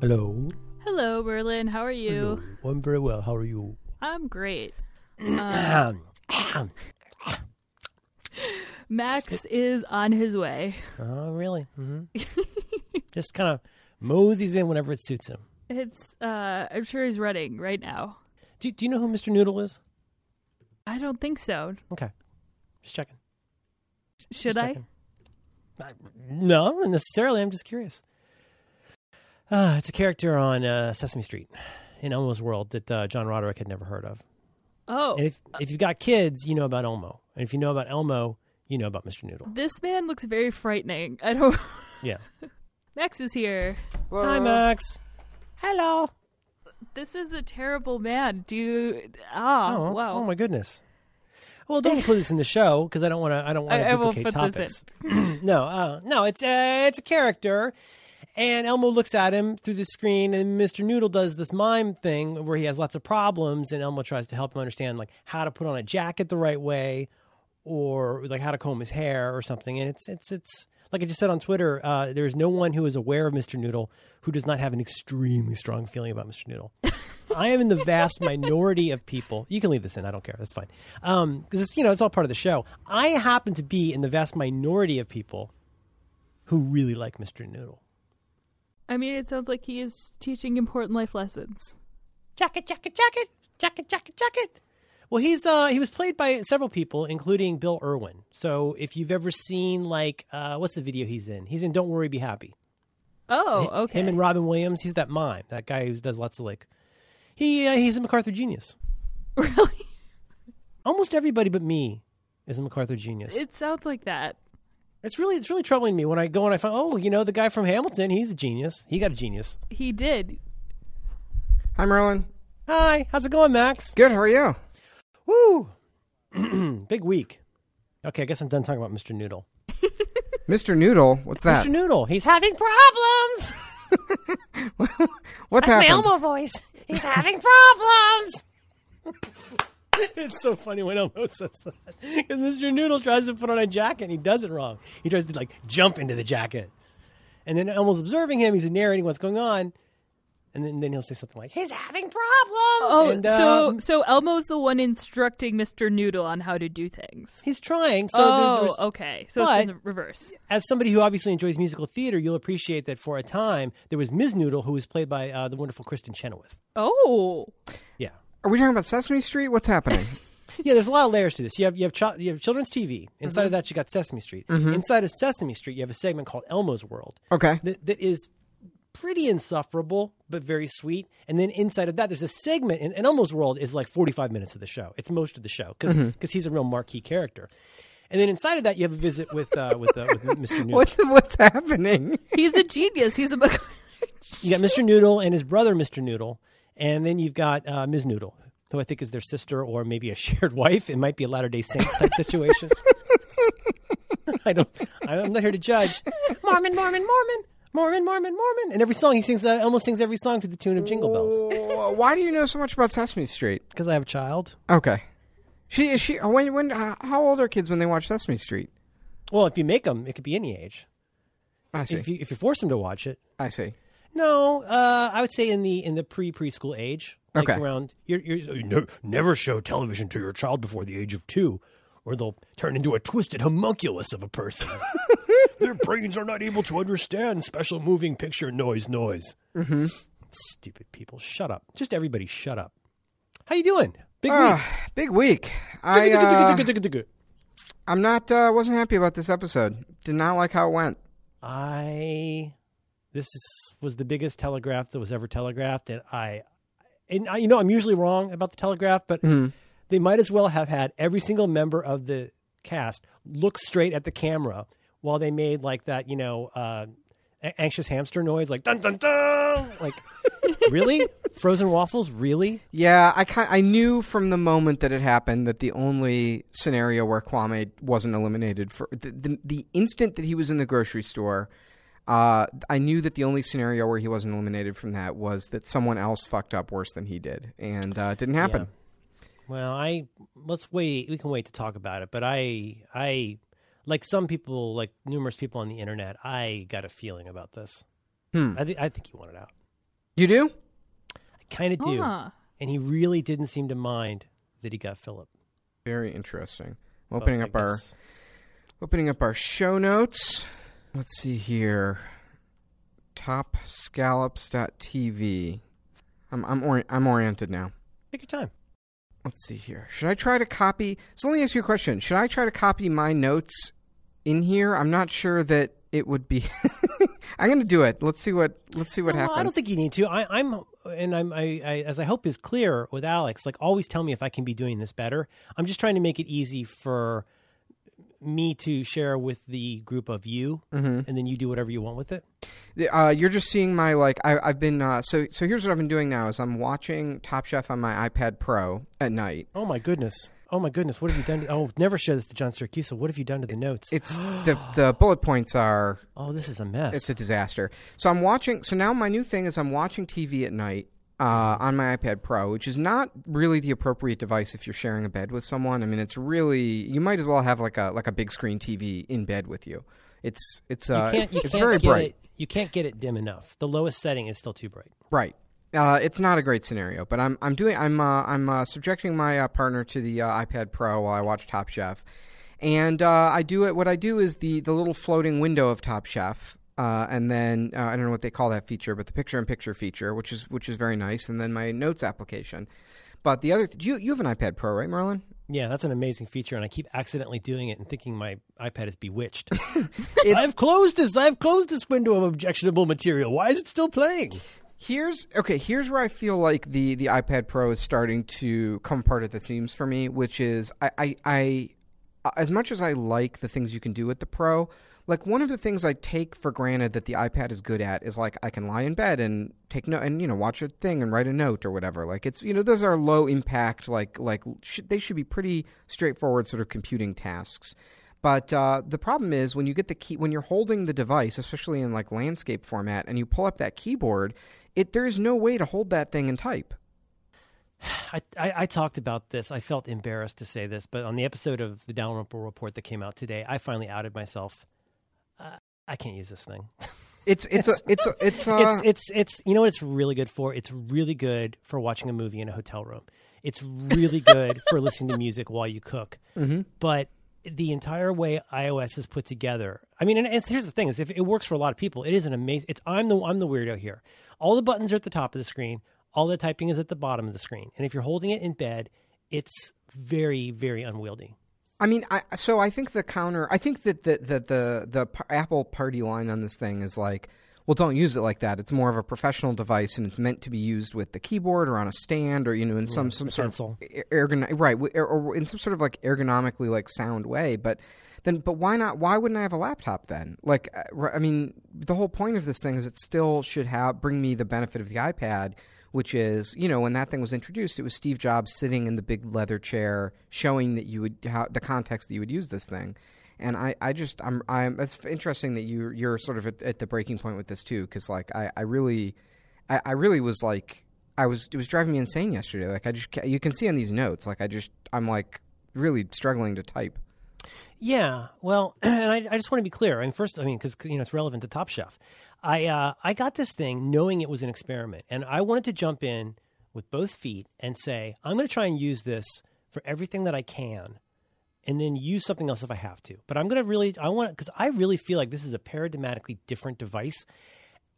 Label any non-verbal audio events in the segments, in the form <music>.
Hello. Hello, Merlin. How are you? Hello. I'm very well. How are you? I'm great. Uh, <coughs> <coughs> Max is on his way. oh, really? hmm <laughs> Just kind of moseys in whenever it suits him. It's uh I'm sure he's running right now. Do, do you know who Mr. Noodle is? I don't think so. Okay. Just checking. Should Just I? checking. I- No, not necessarily. I'm just curious. Uh, it's a character on uh, Sesame Street in Elmo's world that uh, John Roderick had never heard of. Oh, And if, if you've got kids, you know about Elmo. And if you know about Elmo, you know about Mr. Noodle. this man looks very frightening. I don't <laughs> Yeah. Max is here. Hi, Max. Hello. This is a terrible man. Do you Ah, Oh, wow. oh my goodness. Well, don't include this in the show because I don't want to. I don't want <laughs> I- to I won't duplicate put this topics. <clears throat> no, uh, no, it's a it's a character, and Elmo looks at him through the screen, and Mr. Noodle does this mime thing where he has lots of problems, and Elmo tries to help him understand like how to put on a jacket the right way, or like how to comb his hair or something. And it's it's it's like I just said on Twitter. Uh, there is no one who is aware of Mr. Noodle who does not have an extremely strong feeling about Mr. Noodle. <laughs> I am in the vast minority of people. You can leave this in. I don't care. That's fine. Um, because it's you know it's all part of the show. I happen to be in the vast minority of people who really like Mr. Noodle. I mean, it sounds like he is teaching important life lessons. Jacket, jacket, jacket, jacket, jacket, jacket. Well, he's uh he was played by several people, including Bill Irwin. So if you've ever seen like uh what's the video he's in? He's in Don't Worry, Be Happy. Oh, okay. Him and Robin Williams. He's that mime, that guy who does lots of like. He uh, he's a MacArthur genius. <laughs> really? Almost everybody but me is a MacArthur genius. It sounds like that. It's really it's really troubling me when I go and I find oh you know the guy from Hamilton he's a genius he got a genius. He did. Hi, Merlin. Hi, how's it going, Max? Good. How are you? Woo, <clears throat> big week. Okay, I guess I'm done talking about Mr. Noodle. <laughs> Mr. Noodle. What's that? Mr. Noodle, he's having problems. <laughs> What's That's my happened? Elmo voice. He's having problems. <laughs> <laughs> it's so funny when Elmo says that because Mr. Noodle tries to put on a jacket and he does it wrong. He tries to like jump into the jacket, and then Elmo's observing him. He's narrating what's going on, and then, then he'll say something like, "He's having problems." Oh, and, so um, so Elmo's the one instructing Mr. Noodle on how to do things. he's trying. So there- oh, there's, okay. So it's in the reverse. as somebody who obviously enjoys musical theater, you'll appreciate that for a time there was Ms. Noodle, who was played by uh, the wonderful Kristin Chenoweth. Oh, Are we talking about Sesame Street? What's happening? <laughs> yeah. There's a lot of layers to this. You have you have chi- you have children's TV. Inside Mm-hmm. of that, you got Sesame Street. Inside of Sesame Street, you have a segment called Elmo's World Okay. that, that is pretty insufferable but very sweet. And then inside of that, there's a segment, and, and Elmo's World is like 45 minutes of the show. It's most of the show because Mm-hmm. he's a real marquee character. And then inside of that, you have a visit with uh, with, uh, with Mr. <laughs> Noodle. What's what's happening? he's a genius. He's a book. <laughs> You got Mr. Noodle and his brother, Mr. Noodle, and then you've got uh, Ms. Noodle, who I think is their sister or maybe a shared <laughs> wife. It might be a Latter Day Saints type situation. <laughs> I don't. I'm not here to judge. Mormon, Mormon, Mormon, Mormon, Mormon, Mormon, and every song he sings, uh, almost sings every song to the tune of Jingle Bells. Oh, Why do you know so much about Sesame Street? Because I have a child. Okay. She is she when when how how old are kids when they watch Sesame Street? Well, if you make them, it could be any age. I see. If you if you force them to watch it, I see. No, uh, I would say in the in the pre preschool age, like Okay. around you're, you're, you ne- never show television to your child before the age of two, or they'll turn into a twisted homunculus of a person. <laughs> Their brains are not able to understand special moving picture noise noise. Mm-hmm. Stupid people, shut up! Just everybody, shut up. How you doing? Big Ah, big week. I uh. I'm not uh, wasn't happy about this episode. Did not like how it went. I this is, was the biggest telegraph that was ever telegraphed, and I, and I, you know, I'm usually wrong about the telegraph, but they might as well have had every single member of the cast look straight at the camera while they made like that, you know, uh, anxious hamster noise, like dun dun dun, like <laughs> really? Frozen waffles, really. Yeah, I I knew from the moment that it happened that the only scenario where Kwame wasn't eliminated for the, the, the instant that he was in the grocery store, uh, I knew that the only scenario where he wasn't eliminated from that was that someone else fucked up worse than he did, and uh, it didn't happen. Well, I let's wait. We can wait to talk about it. But I, I, like some people, like numerous people on the internet, I got a feeling about this. Hmm. I think I think he wanted out. You do? I kind of do. Huh. And he really didn't seem to mind that he got Philip. Very interesting. Opening I up our opening up our show notes. Let's see here. Topscallops.tv. I'm I'm ori- I'm oriented now. Take your time. Let's see here. Should I try to copy? So let me ask you a question. Should I try to copy my notes in here? I'm not sure that it would be. <laughs> I'm going to do it. Let's see what. Let's see what Well, happens. I don't think you need to. I, I'm, and I'm, I, I, as I hope is clear with Alex. Like, always tell me if I can be doing this better. I'm just trying to make it easy for me to share with the group of you, Mm-hmm. and then you do whatever you want with it. Uh, you're just seeing my like. I, I've been uh, so so. Here's what I've been doing now: is I'm watching Top Chef on my iPad Pro at night. Oh my goodness. Oh my goodness. What have you done? To, oh, never share this to John Siracusa. What have you done to the notes? It's the <gasps> the bullet points are oh, this is a mess. It's a disaster. So I'm watching. So now my new thing is I'm watching TV at night uh, on my iPad Pro, which is not really the appropriate device if you're sharing a bed with someone. I mean, it's really you might as well have like a like a big screen TV in bed with you. It's it's uh, you can't. You it's can't very get bright. It, you can't get it dim enough. The lowest setting is still too bright. Right. Uh, it's not a great scenario, but I'm I'm doing I'm uh, I'm uh, subjecting my uh, partner to the uh, iPad Pro while I watch Top Chef, and uh, I do it. What I do is the the little floating window of Top Chef, uh, and then uh, I don't know what they call that feature, but the picture-in-picture feature, which is which is very nice, and then my notes application. But the other, you you have an iPad Pro, right, Merlin? Yeah, that's an amazing feature, and I keep accidentally doing it and thinking my iPad is bewitched. <laughs> <laughs> I've closed this. I've closed this window of objectionable material. Why is it still playing? Here's okay. Here's where I feel like the the iPad Pro is starting to come apart at the seams for me, which is I I, I as much as I like the things you can do with the Pro, like one of the things I take for granted that the iPad is good at is like I can lie in bed and take note and you know watch a thing and write a note or whatever. Like it's you know those are low impact like like sh- they should be pretty straightforward sort of computing tasks. But uh, the problem is when you get the key when you're holding the device, especially in like landscape format, and you pull up that keyboard, it there's no way to hold that thing and type. I, I, I talked about this. I felt embarrassed to say this, but on the episode of the Dalrymple Report that came out today, I finally outed myself. Uh, I can't use this thing. It's it's a <laughs> it's a it's a it's it's it's you know what it's really good for. It's really good for watching a movie in a hotel room. It's really good for listening to music while you cook. Mm-hmm. But the entire way iOS is put together, I mean, and, and here's the thing: is if it works for a lot of people, it is an amazing. It's I'm the I'm the weirdo here. All the buttons are at the top of the screen. All the typing is at the bottom of the screen. And if you're holding it in bed, it's very very unwieldy. I mean, I, so I think the counter. I think that the the the, the Apple party line on this thing is like, well, don't use it like that. It's more of a professional device, and it's meant to be used with the keyboard or on a stand, or you know, in some some sort pencil. of ergon right, er, or, or in some sort of like ergonomically like sound way. But then, but why not? Why wouldn't I have a laptop then? Like, uh, I mean, the whole point of this thing is it still should have bring me the benefit of the iPad which is you know when that thing was introduced it was steve jobs sitting in the big leather chair showing that you would how the context that you would use this thing and i, I just i'm i'm it's interesting that you you're sort of at, at the breaking point with this too because like i i really I, I really was like i was it was driving me insane yesterday like i just you can see on these notes like i just i'm like really struggling to type Yeah, well, <clears throat> and I, I just want to be clear. I mean, first, I mean, because you know it's relevant to Top Chef. I uh, I got this thing knowing it was an experiment, and I wanted to jump in with both feet and say I'm going to try and use this for everything that I can, and then use something else if I have to. But I'm going to really I want because I really feel like this is a paradigmatically different device,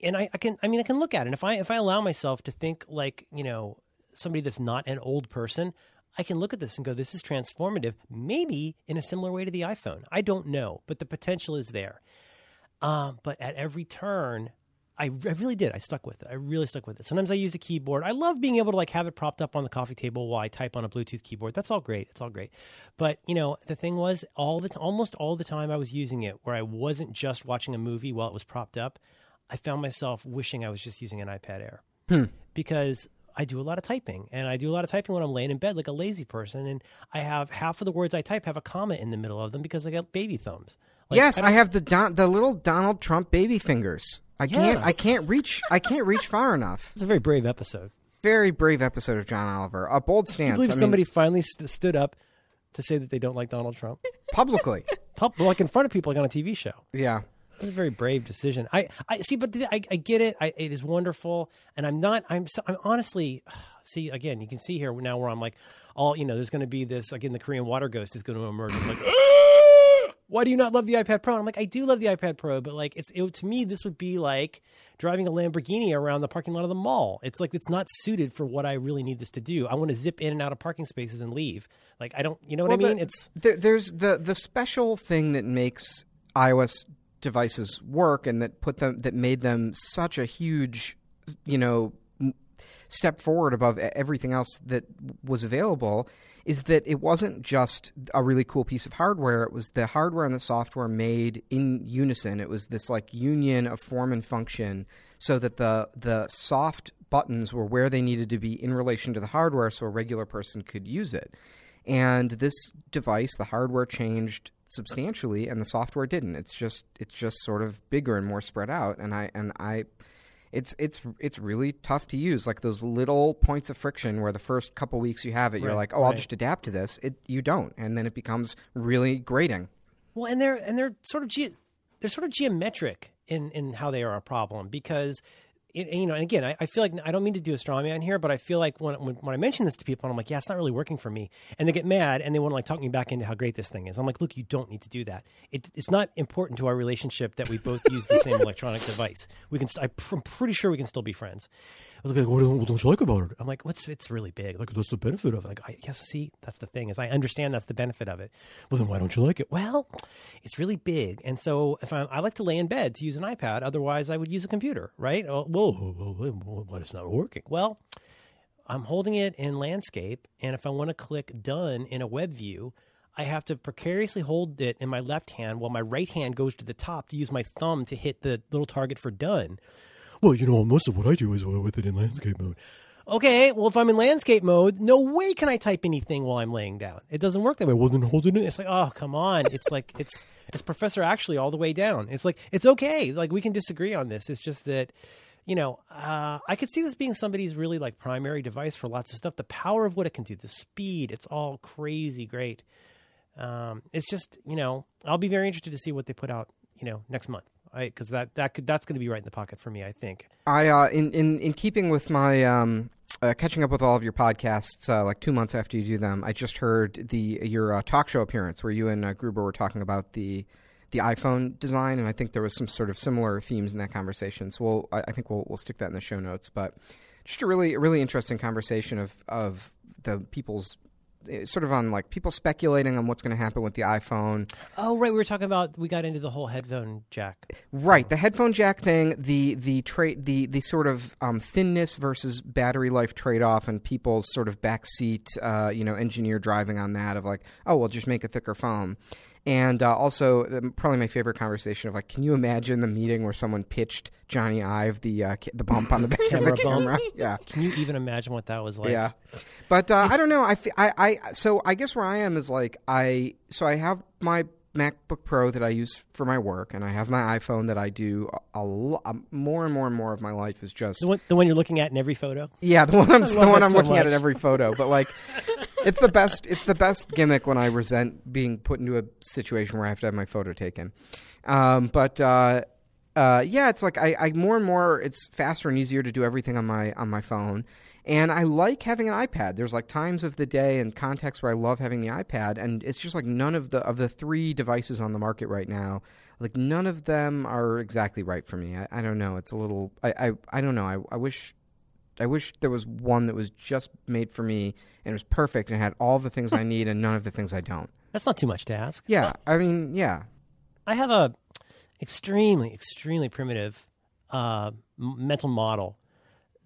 and I, I can I mean I can look at it. And if I if I allow myself to think like you know somebody that's not an old person, I can look at this and go, this is transformative, maybe in a similar way to the iPhone. I don't know, but the potential is there. Um, but at every turn, I, I really did. I stuck with it. I really stuck with it. Sometimes I use a keyboard. I love being able to like have it propped up on the coffee table while I type on a Bluetooth keyboard. That's all great. It's all great. But you know, the thing was, all the t- almost all the time I was using it, where I wasn't just watching a movie while it was propped up, I found myself wishing I was just using an iPad Air because I do a lot of typing and I do a lot of typing when I'm laying in bed like a lazy person. And I have half of the words I type have a comma in the middle of them because I got baby thumbs. Like, yes, I I, have the Don, the little Donald Trump baby fingers. I can't I can't reach I can't reach far enough. It's a very brave episode. Very brave episode of John Oliver. A bold I stance. believe I mean, somebody finally st- stood up to say that they don't like Donald Trump. publicly. Pub- like in front of people, like on a TV show. Yeah. That's a very brave decision. I, I see, but the, I, I get it. I, it is wonderful, and I'm not. I'm. so- I'm honestly. <sighs> See again. You can see here now where I'm like, all you know. There's going to be this again. The Korean water ghost is going to emerge. I'm like, "Ah! <gasps> why do you not love the iPad Pro? And I'm like, I do love the iPad Pro, but like, it's it, to me, this would be like driving a Lamborghini around the parking lot of the mall. It's like it's not suited for what I really need this to do. I want to zip in and out of parking spaces and leave. Like I don't. You know what I mean? the- it's there, there's the the special thing that makes iOS devices work and that put them that made them such a huge, you know, step forward above everything else that was available is that it wasn't just a really cool piece of hardware. It was the hardware and the software made in unison. It was this like union of form and function so that the the soft buttons were where they needed to be in relation to the hardware so a regular person could use it. And this device the hardware changed substantially and the software didn't. It's just it's just sort of bigger and more spread out and i and i it's it's it's really tough to use. Like those little points of friction where the first couple weeks you have it you're like oh i'll just adapt to this. It you don't and then it becomes really grating. Well, and they're and they're sort of ge- they're sort of geometric in in how they are a problem because you know, and again, I, I feel like I don't mean to do a straw man here, but I feel like when, when when I mention this to people, and I'm like, yeah, it's not really working for me, and they get mad and they want to like talk me back into how great this thing is. I'm like, look, you don't need to do that. It, it's not important to our relationship that we both use the same <laughs> electronic device. We can, st- I'm pretty sure we can still be friends. I was like, what, don't you like about it? I'm like, what's it's really big. Like, what's the benefit of it? Like, I, yes, see, that's the thing is I understand that's the benefit of it. Well, then why don't you like it? Well, it's really big, and so if I'm, I like to lay in bed to use an iPad. Otherwise, I would use a computer, right? Oh, what? It's not working. Well, I'm holding it in landscape, and if I want to click done in a web view, I have to precariously hold it in my left hand while my right hand goes to the top to use my thumb to hit the little target for done. Well, you know, most of what I do is with it in landscape mode. Okay, well, if I'm in landscape mode, no way can I type anything while I'm laying down. It doesn't work that way. Well, then hold it in. It's like, oh, come on. It's like, it's, it's Professor Actually all the way down. It's like, it's okay. Like, we can disagree on this. It's just that, you know, uh, I could see this being somebody's really like primary device for lots of stuff. The power of what it can do, the speed, it's all crazy great. Um, it's just, you know, I'll be very interested to see what they put out, you know, next month. Because that that could that's going to be right in the pocket for me, I think. I uh, in in in keeping with my um, uh, catching up with all of your podcasts, uh, like two months after you do them, I just heard the your uh, talk show appearance where you and uh, Gruber were talking about the the iPhone design, and I think there was some sort of similar themes in that conversation. So we'll I, I think we'll we'll stick that in the show notes. But just a really really interesting conversation of of the people's eh, sort of on like people speculating on what's going to happen with the iPhone. Oh, right. We were talking about we got into the whole headphone jack. Right, the headphone jack thing, the the trade, the the sort of um, thinness versus battery life trade off, and people's sort of backseat, uh, you know, engineer driving on that of like, oh, well, just make a thicker foam. And uh, also, probably my favorite conversation of like, can you imagine the meeting where someone pitched Jony Ive the uh, the bump on the <laughs> back of Camera the bump. camera? Yeah. Can you even imagine what that was like? Yeah, but uh, I don't know. I, I, I, so I guess where I am is like I, so I have my MacBook Pro that I use for my work, and I have my iPhone that I do a, lot more and more and more of my life is just The one, the one you're looking at in every photo. yeah, the <laughs> one I'm the one I'm so looking at much. in every photo. But like, <laughs> it's the best. It's the best gimmick when I resent being put into a situation where I have to have my photo taken. Um, but uh, uh, yeah, it's like I, I more and more. It's faster and easier to do everything on my on my phone. And I like having an iPad. There's like times of the day and contexts where I love having the iPad, and it's just like none of the of the three devices on the market right now, like none of them are exactly right for me. I, I don't know. It's a little. I I, I don't know. I, I wish I wish there was one that was just made for me and was perfect and had all the things I need and none of the things I don't. That's not too much to ask. Yeah, I mean, yeah. I have a extremely, extremely primitive uh, mental model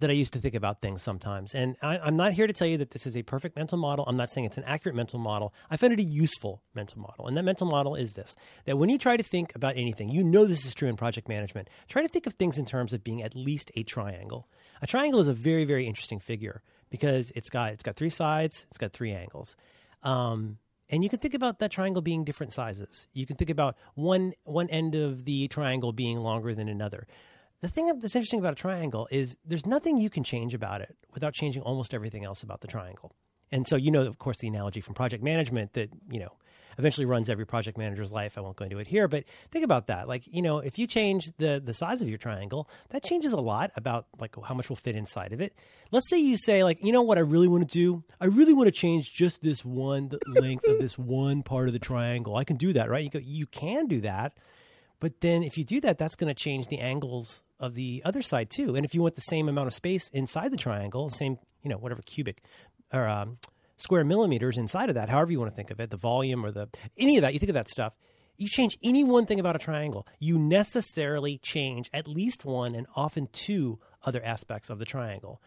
that I used to think about things sometimes. And I, I'm not here to tell you that this is a perfect mental model. I'm not saying it's an accurate mental model. I find it a useful mental model. And that mental model is this that when you try to think about anything, you know this is true in project management, try to think of things in terms of being at least a triangle. A triangle is a very, very interesting figure because it's got it's got three sides, it's got three angles. Um, and you can think about that triangle being different sizes. You can think about one one end of the triangle being longer than another. The thing that's interesting about a triangle is there's nothing you can change about it without changing almost everything else about the triangle. And so you know, of course, the analogy from project management that you know eventually runs every project manager's life. I won't go into it here, but think about that. Like, you know, if you change the the size of your triangle, that changes a lot about like how much will fit inside of it. Let's say you say like, you know what I really want to do? I really want to change just this one length of this one part of the triangle. I can do that, right? You go, you can do that. But then if you do that, that's going to change the angles of the other side too. And if you want the same amount of space inside the triangle, same, you know, whatever cubic or um, square millimeters inside of that, however you want to think of it, the volume or the any of that, you think of that stuff. You change any one thing about a triangle, you necessarily change at least one and often two other aspects of the triangle.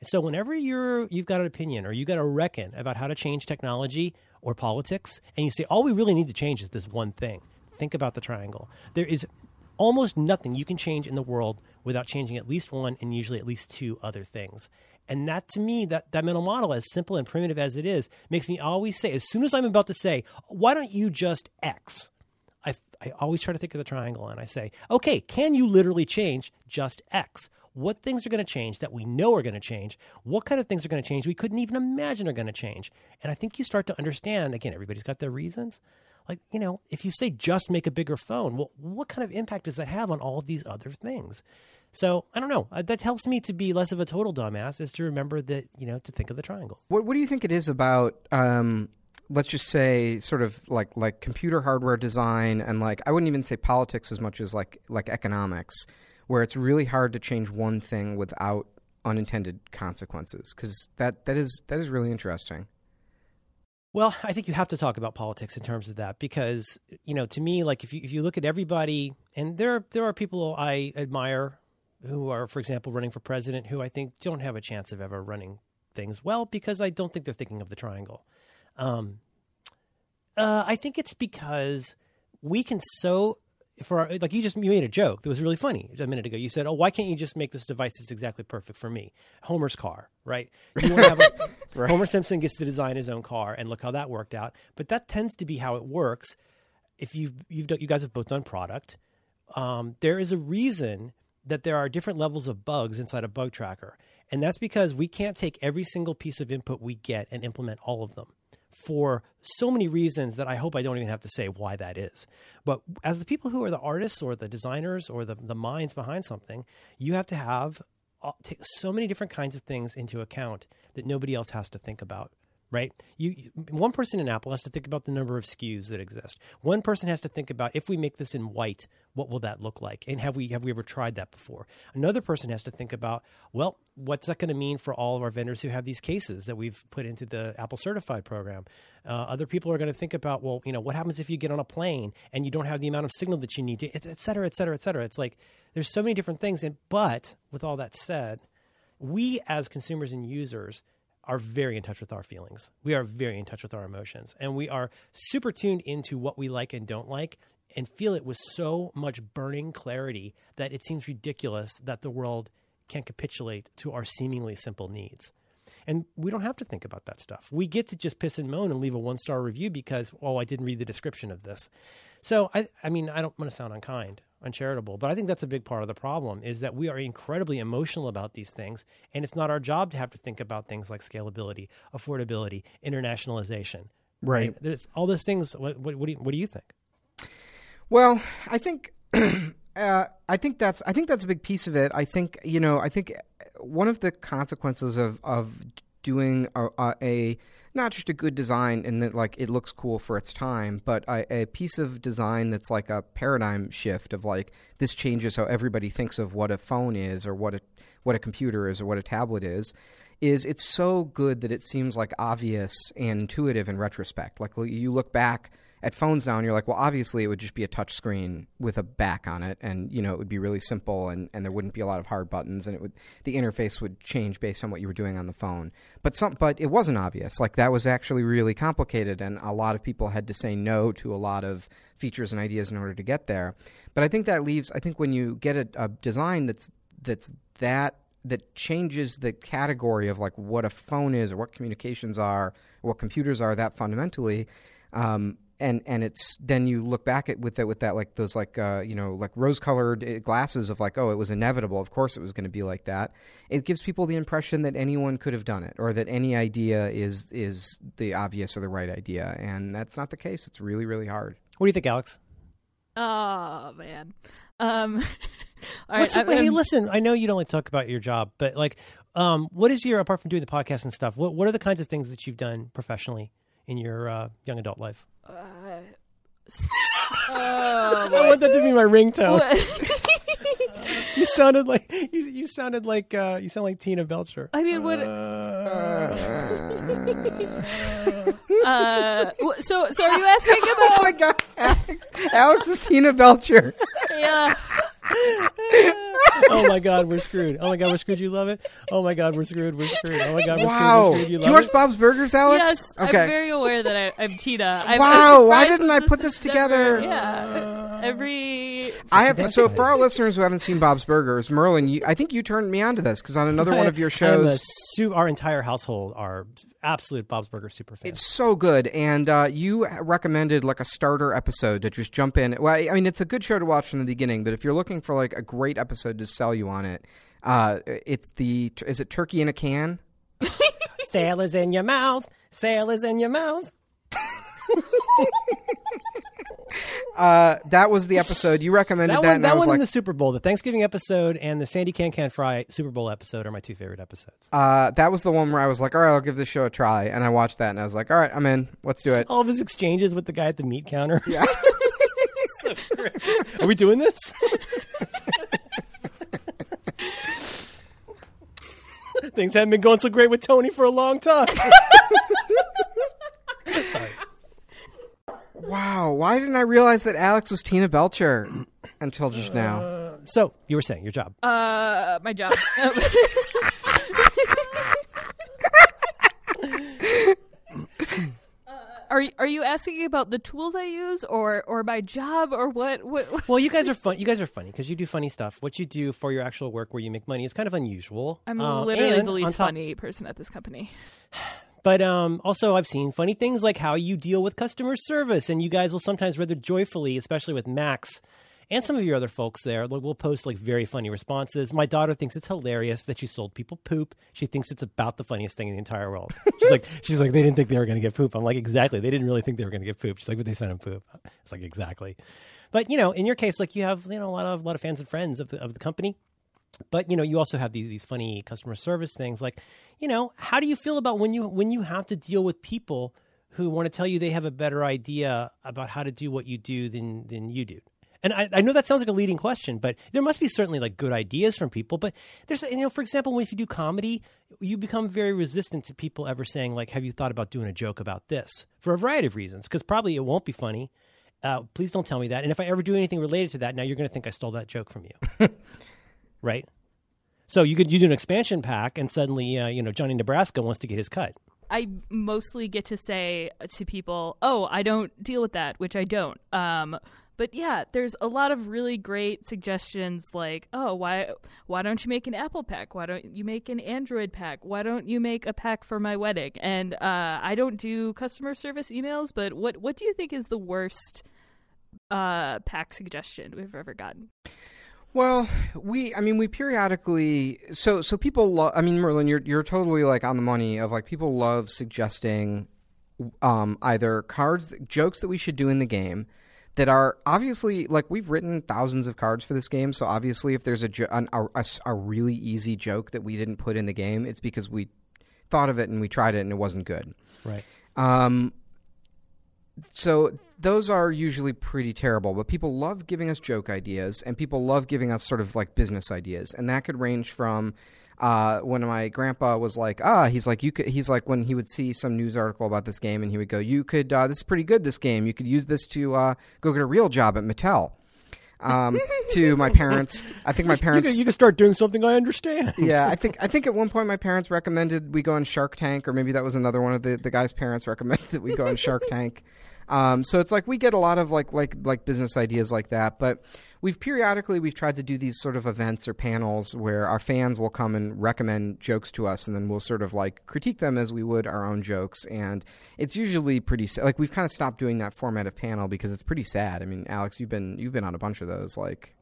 And so whenever you're you've got an opinion or you got a reckon about how to change technology or politics, and you say all we really need to change is this one thing, think about the triangle. There is almost nothing you can change in the world without changing at least one and usually at least two other things. And that to me, that, that mental model, as simple and primitive as it is, makes me always say, as soon as I'm about to say, why don't you just X? I, I always try to think of the triangle and I say, okay, can you literally change just X? What things are going to change that we know are going to change? What kind of things are going to change we couldn't even imagine are going to change? And I think you start to understand, again, everybody's got their reasons like you know if you say just make a bigger phone well what kind of impact does that have on all of these other things so i don't know uh, that helps me to be less of a total dumbass is to remember that you know to think of the triangle What What do you think it is about? Um, let's just say, sort of like like computer hardware design and like I wouldn't even say politics as much as like like economics, where it's really hard to change one thing without unintended consequences. Because that that is that is really interesting. Well, I think you have to talk about politics in terms of that because you know, to me, like if you if you look at everybody, and there there are people I admire who are, for example, running for president, who I think don't have a chance of ever running things well because I don't think they're thinking of the triangle. Um, uh, I think it's because we can so for our, like you just you made a joke that was really funny a minute ago. You said, "Oh, why can't you just make this device that's exactly perfect for me?" Homer's car, right? You want to have a, <laughs> Right. Homer Simpson gets to design his own car, and look how that worked out. But that tends to be how it works. If you've you've done, you guys have both done product, um, there is a reason that there are different levels of bugs inside a bug tracker, and that's because we can't take every single piece of input we get and implement all of them for so many reasons that I hope I don't even have to say why that is. But as the people who are the artists or the designers or the, the minds behind something, you have to have uh, take so many different kinds of things into account that nobody else has to think about. Right? You, one person in Apple has to think about the number of SKUs that exist. One person has to think about if we make this in white, what will that look like? And have we have we ever tried that before? Another person has to think about, well, what's that going to mean for all of our vendors who have these cases that we've put into the Apple Certified program? Uh, other people are going to think about, well, you know, what happens if you get on a plane and you don't have the amount of signal that you need to, et cetera, et cetera, et cetera. It's like there's so many different things. And but with all that said, we as consumers and users are very in touch with our feelings. We are very in touch with our emotions, and we are super tuned into what we like and don't like, and feel it with so much burning clarity that it seems ridiculous that the world can't capitulate to our seemingly simple needs. And we don't have to think about that stuff. We get to just piss and moan and leave a one star review because, oh, I didn't read the description of this. So, I, I mean, I don't want to sound unkind, uncharitable, but I think that's a big part of the problem is that we are incredibly emotional about these things. And it's not our job to have to think about things like scalability, affordability, internationalization. Right. There's all those things. What, what, what, do, you, what do you think? Well, I think <clears throat> uh, I think that's I think that's a big piece of it. I think you know I think one of the consequences of of doing a, a, a not just a good design and that like it looks cool for its time, but a, a piece of design that's like a paradigm shift of like this changes how everybody thinks of what a phone is or what a what a computer is or what a tablet is is it's so good that it seems like obvious and intuitive in retrospect. Like you look back at phones now and you're like, well, obviously it would just be a touch screen with a back on it, and you know it would be really simple, and, and there wouldn't be a lot of hard buttons, and it would the interface would change based on what you were doing on the phone. But some, but it wasn't obvious. Like that was actually really complicated, and a lot of people had to say no to a lot of features and ideas in order to get there. But I think that leaves. I think when you get a, a design that's that's that that changes the category of like what a phone is or what communications are or what computers are that fundamentally um, and and it's then you look back at with that with that like those like uh, you know like rose colored glasses of like oh it was inevitable of course it was going to be like that it gives people the impression that anyone could have done it or that any idea is is the obvious or the right idea and that's not the case it's really really hard What do you think, Alex? Oh man. Um, <laughs> all What's right, I'm- hey, I'm- listen, I know you don't like to talk about your job, but like, um, what is your apart from doing the podcast and stuff? What what are the kinds of things that you've done professionally in your uh, young adult life? Uh, oh, <laughs> I want that to be my ringtone. <laughs> You sounded like you, you sounded like uh, you sound like Tina Belcher. I mean, what? Uh, Uh, so, so are you <laughs> asking oh about? my god alex alex is tina belcher Yeah. <laughs> oh my God, we're screwed. Oh my God, we're screwed. You love it. Oh my God, we're screwed. We're screwed. Oh my God, we're wow screwed. We're screwed. You love watch it. bob's burgers alex Yes, I'm very aware that I, I'm Tita. I'm, Wow, I'm why didn't I put this has never- together? yeah, every I have so funny. for our listeners who haven't seen Bob's Burgers, Merlin, you, I think you turned me on to this because on another one of your I'm a shows, su- our entire household are absolute Bob's Burger super fans. it's so good, and uh, you recommended like a starter episode to just jump in. Well, I mean, it's a good show to watch from the beginning, but if you're looking for like a great episode to sell you on it, uh, it's the is it Turkey in a Can? <laughs> Sail is in your mouth. Sail is in your mouth. <laughs> Uh, that was the episode you recommended. That That, one, that one like, in the Super Bowl, the Thanksgiving episode, and the Sandy Can Can Fry Super Bowl episode are my two favorite episodes. uh, that was the one where I was like, all right, I'll give this show a try, and I watched that, and I was like, all right, I'm in. Let's do it. All of his exchanges with the guy at the meat counter. Yeah. <laughs> <laughs> so. Are we doing this? <laughs> Things haven't been going so great with Tony for a long time. Sorry. Wow, why didn't I realize that Alex was Tina Belcher until just now? So you were saying your job. uh, my job. <laughs> Are are you asking about the tools I use, or or my job, or what? What? what- Well, you guys are fun. You guys are funny because you do funny stuff. What you do for your actual work, where you make money, is kind of unusual. I'm Uh, literally the least top- funny person at this company. <sighs> But um, also, I've seen funny things like how you deal with customer service, and you guys will sometimes rather joyfully, especially with Max and some of your other folks there, like, will post like very funny responses. My daughter thinks it's hilarious that you sold people poop. She thinks it's about the funniest thing in the entire world. She's like, <laughs> she's like, they didn't think they were going to get poop. I'm like, exactly. They didn't really think they were going to get poop. She's like, but they sent them poop. It's like exactly. But you know, in your case, like you have you know a lot of a lot of fans and friends of the of the company but you know you also have these these funny customer service things like you know how do you feel about when you when you have to deal with people who want to tell you they have a better idea about how to do what you do than than you do and I, I know that sounds like a leading question, but there must be certainly like good ideas from people. But there's, you know, for example, if you do comedy, you become very resistant to people ever saying like, "Have you thought about doing a joke about this?" For a variety of reasons, because probably it won't be funny. Uh, please don't tell me that. And if I ever do anything related to that, now you're going to think I stole that joke from you <laughs> right? So you could you do an expansion pack, and suddenly, uh, you know, Johnny Nebraska wants to get his cut. I mostly get to say to people, "Oh, I don't deal with that," which I don't. Um, but yeah, there's a lot of really great suggestions like, "Oh, why why don't you make an Apple pack? Why don't you make an Android pack? Why don't you make a pack for my wedding?" And uh, I don't do customer service emails, but what what do you think is the worst uh, pack suggestion we've ever gotten? Well, we, I mean, we periodically, so, so people love, I mean, Merlin, you're, you're totally like on the money of like people love suggesting, um, either cards, that, jokes that we should do in the game that are obviously like we've written thousands of cards for this game. So obviously if there's a, jo- an, a, a, a really easy joke that we didn't put in the game, it's because we thought of it and we tried it and it wasn't good. Right. Um, so those are usually pretty terrible, but people love giving us joke ideas, and people love giving us sort of like business ideas, and that could range from. Uh, when my grandpa was like, ah, he's like, you could, he's like, when he would see some news article about this game, and he would go, you could, uh, this is pretty good, this game. You could use this to uh, go get a real job at Mattel. Um, to my parents, I think my <laughs> You parents, can, you can start doing something I understand. <laughs> yeah, I think I think at one point my parents recommended we go on Shark Tank, or maybe that was another one of the the guy's parents recommended that we go on Shark Tank. Um, so it's like we get a lot of like like like business ideas like that, but we've periodically we've tried to do these sort of events or panels where our fans will come and recommend jokes to us, and then we'll sort of like critique them as we would our own jokes. And it's usually pretty sa- like we've kind of stopped doing that format of panel because it's pretty sad. I mean, Alex, you've been you've been on a bunch of those. Like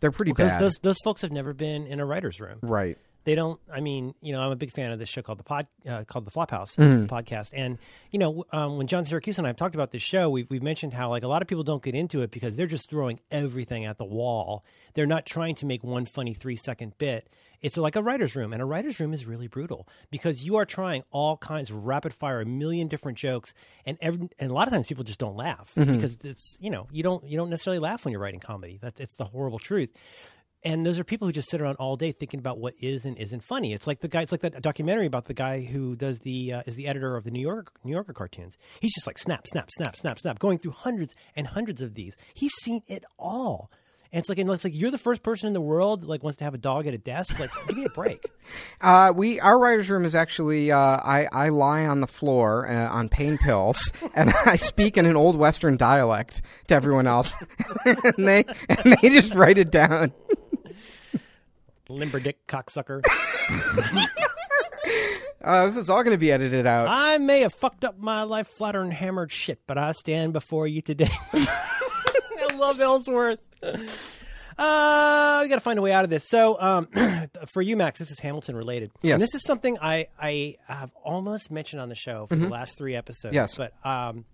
they're pretty because bad, those those folks have never been in a writer's room. right? They don't i mean you know i'm a big fan of this show called the pod uh, called the flophouse Mm-hmm. podcast. And you know um, when john siracusa and i have talked about this show we've, we've mentioned how like a lot of people don't get into it because they're just throwing everything at the wall. They're not trying to make one funny three second bit. It's like a writer's room and a writer's room is really brutal because you are trying all kinds of rapid fire a million different jokes and every, and a lot of times people just don't laugh because it's you know you don't you don't necessarily laugh when you're writing comedy. That's it's the horrible truth and those are people who just sit around all day thinking about what is and isn't funny. It's like the guy. It's like that documentary about the guy who does the uh, is the editor of the New York New Yorker cartoons. He's just like snap, snap, snap, snap, snap, going through hundreds and hundreds of these. He's seen it all, and it's like and it's like you're the first person in the world that like wants to have a dog at a desk. Like, give me a break. <laughs> Uh, we our writers' room is actually uh, I I lie on the floor uh, on pain pills <laughs> and I speak in an old Western dialect to everyone else, <laughs> and they and they just write it down. Limber dick cocksucker. <laughs> Uh, this is all going to be edited out. I may have fucked up my life flatter and hammered shit, but I stand before you today. <laughs> I love Ellsworth. Uh, we got to find a way out of this. So, um, <clears throat> for you, Max, this is Hamilton related. Yes. And this is something I, I have almost mentioned on the show for the last three episodes. Yes. But um,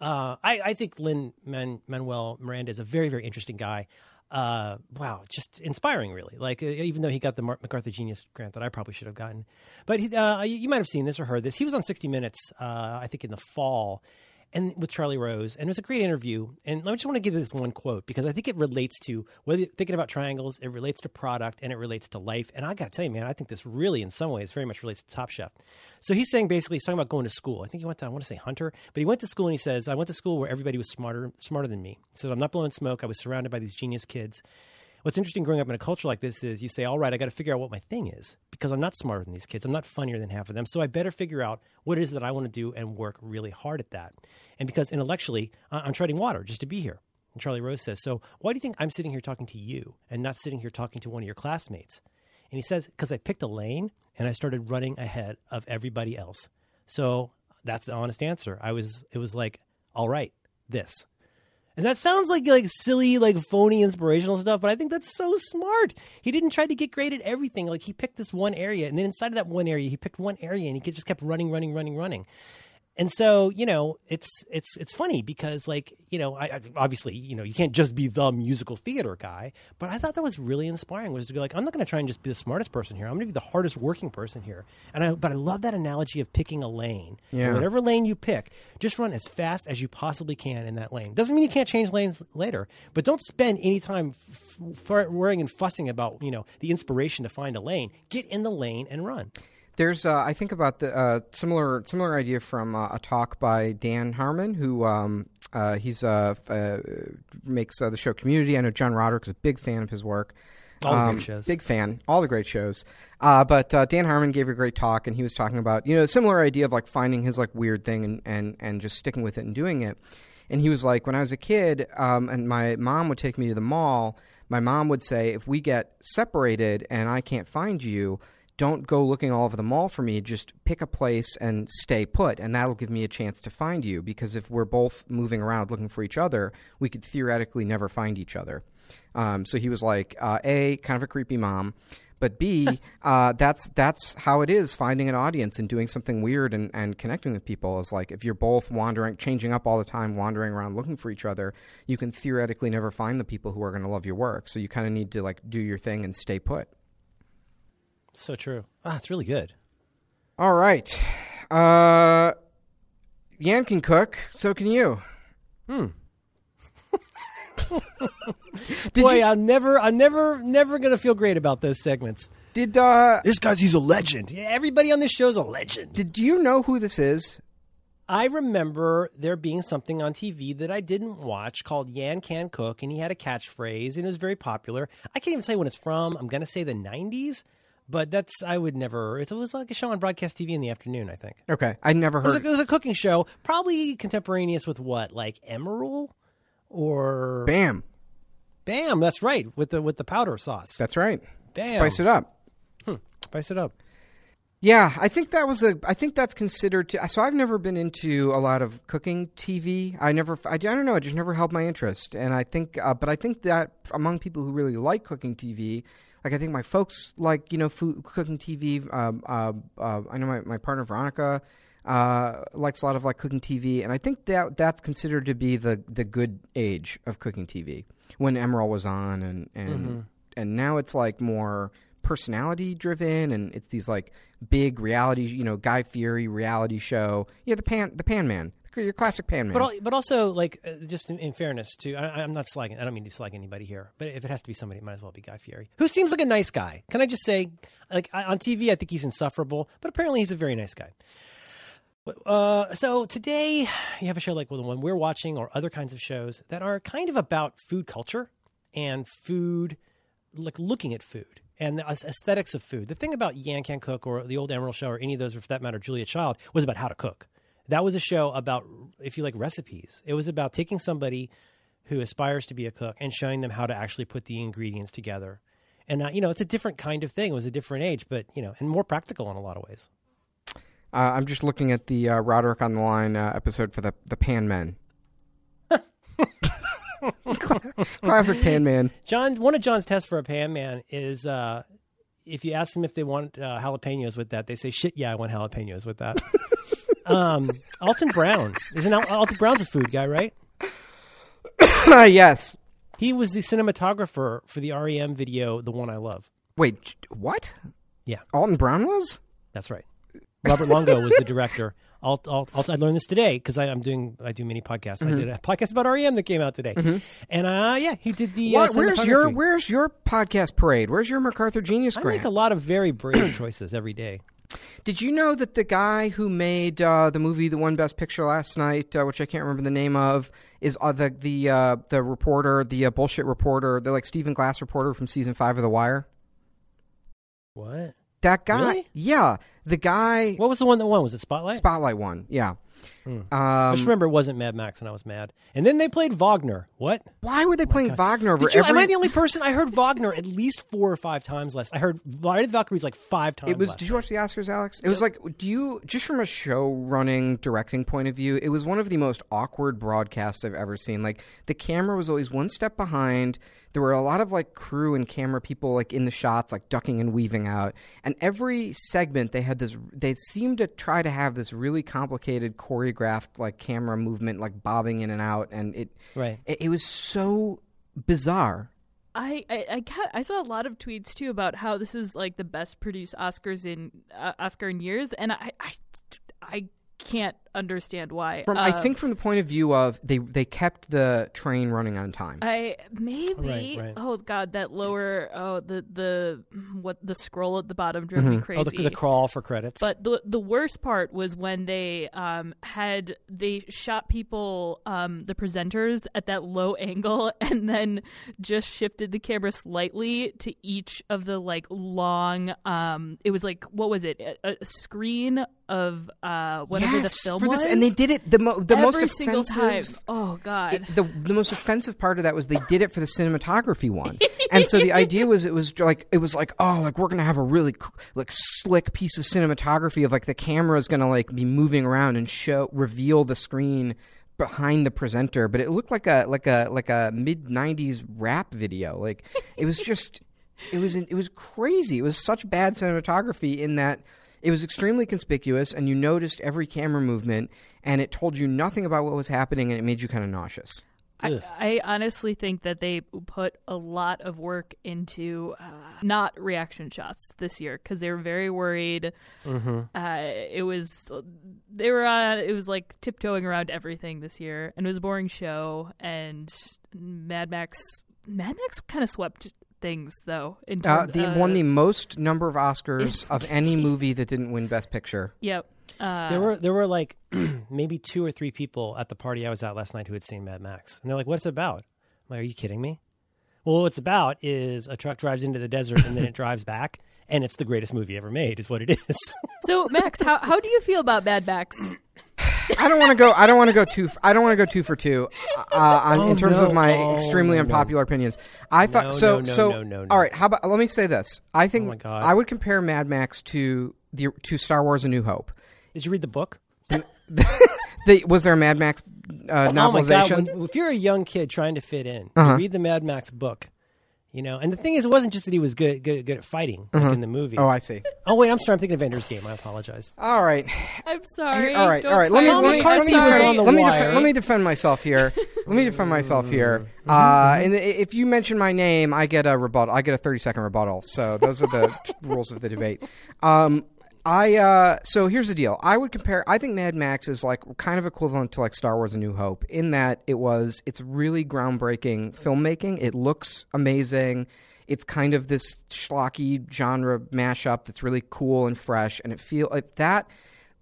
uh, I, I think Lin Man, Manuel Miranda is a very, very interesting guy. Uh, wow, just inspiring, really. Like, even though he got the MacArthur Genius Grant that I probably should have gotten, but he, uh, you might have seen this or heard this. He was on 60 Minutes, uh, I think, in the fall, and with Charlie Rose, and it was a great interview. And I just want to give this one quote because I think it relates to whether you're thinking about triangles, it relates to product, and it relates to life. And I got to tell you, man, I think this really, in some ways, very much relates to Top Chef. So he's saying basically, he's talking about going to school. I think he went to, I want to say Hunter, but he went to school and he says, I went to school where everybody was smarter, smarter than me. He said, I'm not blowing smoke. I was surrounded by these genius kids. What's interesting growing up in a culture like this is you say, all right, I got to figure out what my thing is because I'm not smarter than these kids. I'm not funnier than half of them. So I better figure out what it is that I want to do and work really hard at that. And because intellectually, I'm treading water just to be here. And Charlie Rose says, So why do you think I'm sitting here talking to you and not sitting here talking to one of your classmates? And he says, Because I picked a lane and I started running ahead of everybody else. So that's the honest answer. I was, it was like, all right, this. And that sounds like like silly, like phony inspirational stuff, but I think that's so smart. He didn't try to get great at everything. Like he picked this one area, and then inside of that one area, he picked one area, and he just kept running, running, running, running. And so, you know, it's it's it's funny because, like, you know, I, I obviously, you know, you can't just be the musical theater guy. But I thought that was really inspiring. Was to go like, I'm not going to try and just be the smartest person here. I'm going to be the hardest working person here. And I, but I love that analogy of picking a lane. Yeah. Whatever lane you pick, just run as fast as you possibly can in that lane. Doesn't mean you can't change lanes later, but don't spend any time f- f- worrying and fussing about you know the inspiration to find a lane. Get in the lane and run. There's, uh, I think about the uh, similar similar idea from uh, a talk by Dan Harmon, who um, uh, he's uh, uh, makes uh, the show Community. I know John Roderick's a big fan of his work. All the great Um, shows. Big fan, all the great shows. Uh, but uh, Dan Harmon gave a great talk, and he was talking about you know a similar idea of like finding his like weird thing and and and just sticking with it and doing it. And he was like, when I was a kid, um, and my mom would take me to the mall. My mom would say, if we get separated and I can't find you, don't go looking all over the mall for me. Just pick a place and stay put, and that'll give me a chance to find you. Because if we're both moving around looking for each other, we could theoretically never find each other. Um, so he was like, uh, a kind of a creepy mom, but b <laughs> uh, that's that's how it is finding an audience and doing something weird and, and connecting with people is like if you're both wandering, changing up all the time, wandering around looking for each other, you can theoretically never find the people who are going to love your work. So you kind of need to like do your thing and stay put. So true. Ah, it's really good. All right. Uh, Yan can cook, so can you. <laughs> Did Boy, you- I'm never, I'm never, never gonna feel great about those segments. Did uh, This guy's he's a legend. Yeah, everybody on this show's a legend. did you know who this is? I remember there being something on TV that I didn't watch called Yan Can Cook, and he had a catchphrase, and it was very popular. I can't even tell you when it's from. I'm gonna say the '90s. But that's I would never. It was like a show on broadcast TV in the afternoon. I think Okay, I never it was, a, heard. it was a cooking show, probably contemporaneous with what, like Emeril or Bam, Bam. That's right, with the with the powder sauce. that's right. Bam. Spice it up. Spice it up. Yeah, I think that was a. I think that's considered to. So I've never been into a lot of cooking TV. I never. I, I don't know. It just never held my interest. And I think, uh, but I think that among people who really like cooking TV, like I think my folks like you know food cooking TV. Um, uh, uh, I know my my partner Veronica uh, likes a lot of like cooking TV, and I think that that's considered to be the the good age of cooking TV when Emeril was on, and and and now it's like more personality driven and it's these like big reality you know guy fieri reality show yeah the pan the pan man your classic pan man But al- but also like uh, just in, in fairness to I, I'm not slagging. I don't mean to slag anybody here. But if it has to be somebody, it might as well be Guy Fieri, who seems like a nice guy. Can I just say, like I, on TV, I think he's insufferable, but apparently he's a very nice guy. Uh, so today you have a show like the one we're watching, or other kinds of shows that are kind of about food culture and food, like looking at food and the aesthetics of food. The thing about Yan Can Cook or the old Emeril Show or any of those, or for that matter, Julia Child, was about how to cook. That was a show about, if you like, recipes. It was about taking somebody who aspires to be a cook and showing them how to actually put the ingredients together. And uh, you know, it's a different kind of thing. It was a different age, but you know, and more practical in a lot of ways. uh, i'm just looking at the uh, roderick on the line uh, episode for the the pan men <laughs> classic pan man John, one of John's tests for a pan man is uh, if you ask them if they want uh, jalapenos with that, they say, "Shit, yeah, I want jalapenos with that." <laughs> um, Alton Brown isn't Al- Alton Brown's a food guy, right? <coughs> yes He was the cinematographer for the REM video, "The One I Love." wait what Yeah. alton brown was That's right. Robert Longo was the director. Alt, alt, alt, I learned this today because I'm doing I do many podcasts. I did a podcast about REM that came out today, and uh, yeah, he did the. Uh, where's your where's your podcast parade where's your macarthur genius I grant make a lot of very brave <coughs> choices every day. Did you know that the guy who made uh, the movie The One Best Picture last night, uh, which I can't remember the name of, is uh, the the uh, the reporter, the uh, bullshit reporter, the like Stephen Glass reporter from season five of The Wire? What? That guy, Really? yeah, the guy What was the one that won? Was it Spotlight? Spotlight one, yeah. I Um, just remember it wasn't Mad Max, and I was mad. And then they played Wagner. What? why were they playing Wagner over Did you, every? Am I the only person? I heard Wagner at least four or five times last. I heard of the Valkyries like five times. it was. Did you watch the Oscars, Alex? It was like, do you just from a show running directing point of view? It was one of the most awkward broadcasts I've ever seen. Like the camera was always one step behind. There were a lot of like crew and camera people like in the shots, like ducking and weaving out. And every segment they had this. They seemed to try to have this really complicated choreographed like camera movement, like bobbing in and out, and it Right. it, it was so bizarre. I I I, ca- I saw a lot of tweets too about how this is like the best produced Oscars in uh, Oscar in years, and I I, I can't understand why. From I Uh, think from the point of view of they they kept the train running on time. I maybe Right, right. oh god that lower oh the the what the scroll at the bottom drove me crazy. Oh, the, the crawl for credits. But the the worst part was when they um, had they shot people um, the presenters at that low angle <laughs> and then just shifted the camera slightly to each of the like long um, it was like what was it a, a screen of uh, whatever yes, the film was this, and they did it the mo- the every most single time. Oh god. it- the the most offensive part of that was they did it for the cinematography one, <laughs> and so the idea was it was like it was like oh like we're gonna have a really like slick piece of cinematography of like the camera is gonna like be moving around and show reveal the screen behind the presenter, but it looked like a like a like a mid '90s rap video. Like it was just it was it was crazy. It was such bad cinematography in that it was extremely conspicuous, and you noticed every camera movement, and it told you nothing about what was happening, and it made you kind of nauseous. I, I honestly think that they put a lot of work into uh, not reaction shots this year because they were very worried. Uh, it was they were uh, it was like tiptoeing around everything this year, and it was a boring show. And Mad Max, Mad Max kind of swept things though. In Uh, terms, the uh, won the most number of Oscars <laughs> of any movie that didn't win Best Picture. Yep. Uh, there were there were like <clears throat> maybe two or three people at the party I was at last night who had seen Mad Max, and they're like, "What's it about?" I'm like, "Are you kidding me?" Well, what it's about is a truck drives into the desert and then it <laughs> drives back, and it's the greatest movie ever made, is what it is. So, Max, how how do you feel about Mad Max? <laughs> I don't want to go. I don't want to go too. I don't want to go two for two uh, on, Oh, in terms no. of my Oh, extremely no. unpopular opinions. I thought No, so. so no, no, no. all right. How about let me say this? I think Oh my God. I would compare Mad Max to the to Star Wars: A New Hope. Did you read the book? The, <laughs> was there a Mad Max uh, Oh novelization? When, if you're a young kid trying to fit in, Uh-huh. you read the Mad Max book. You know, and the thing is, it wasn't just that he was good, good, good at fighting, like in the movie. oh, I see. Oh wait, I'm sorry. I'm thinking of Ender's Game. I apologize. All right. I'm sorry. All right, Don't all right. Let me fire let me, me. let I'm me, sorry. on let me, wire. defend, let me defend myself here. let me defend myself here. Mm-hmm, Uh, and i- if you mention my name, I get a rebuttal. I get a thirty second rebuttal. So those are the <laughs> rules of the debate. Um, I uh, so here's the deal. I would compare. I think Mad Max is like kind of equivalent to like Star Wars: A New Hope in that it was. It's really groundbreaking filmmaking. It looks amazing. It's kind of this schlocky genre mashup that's really cool and fresh, and it feel like that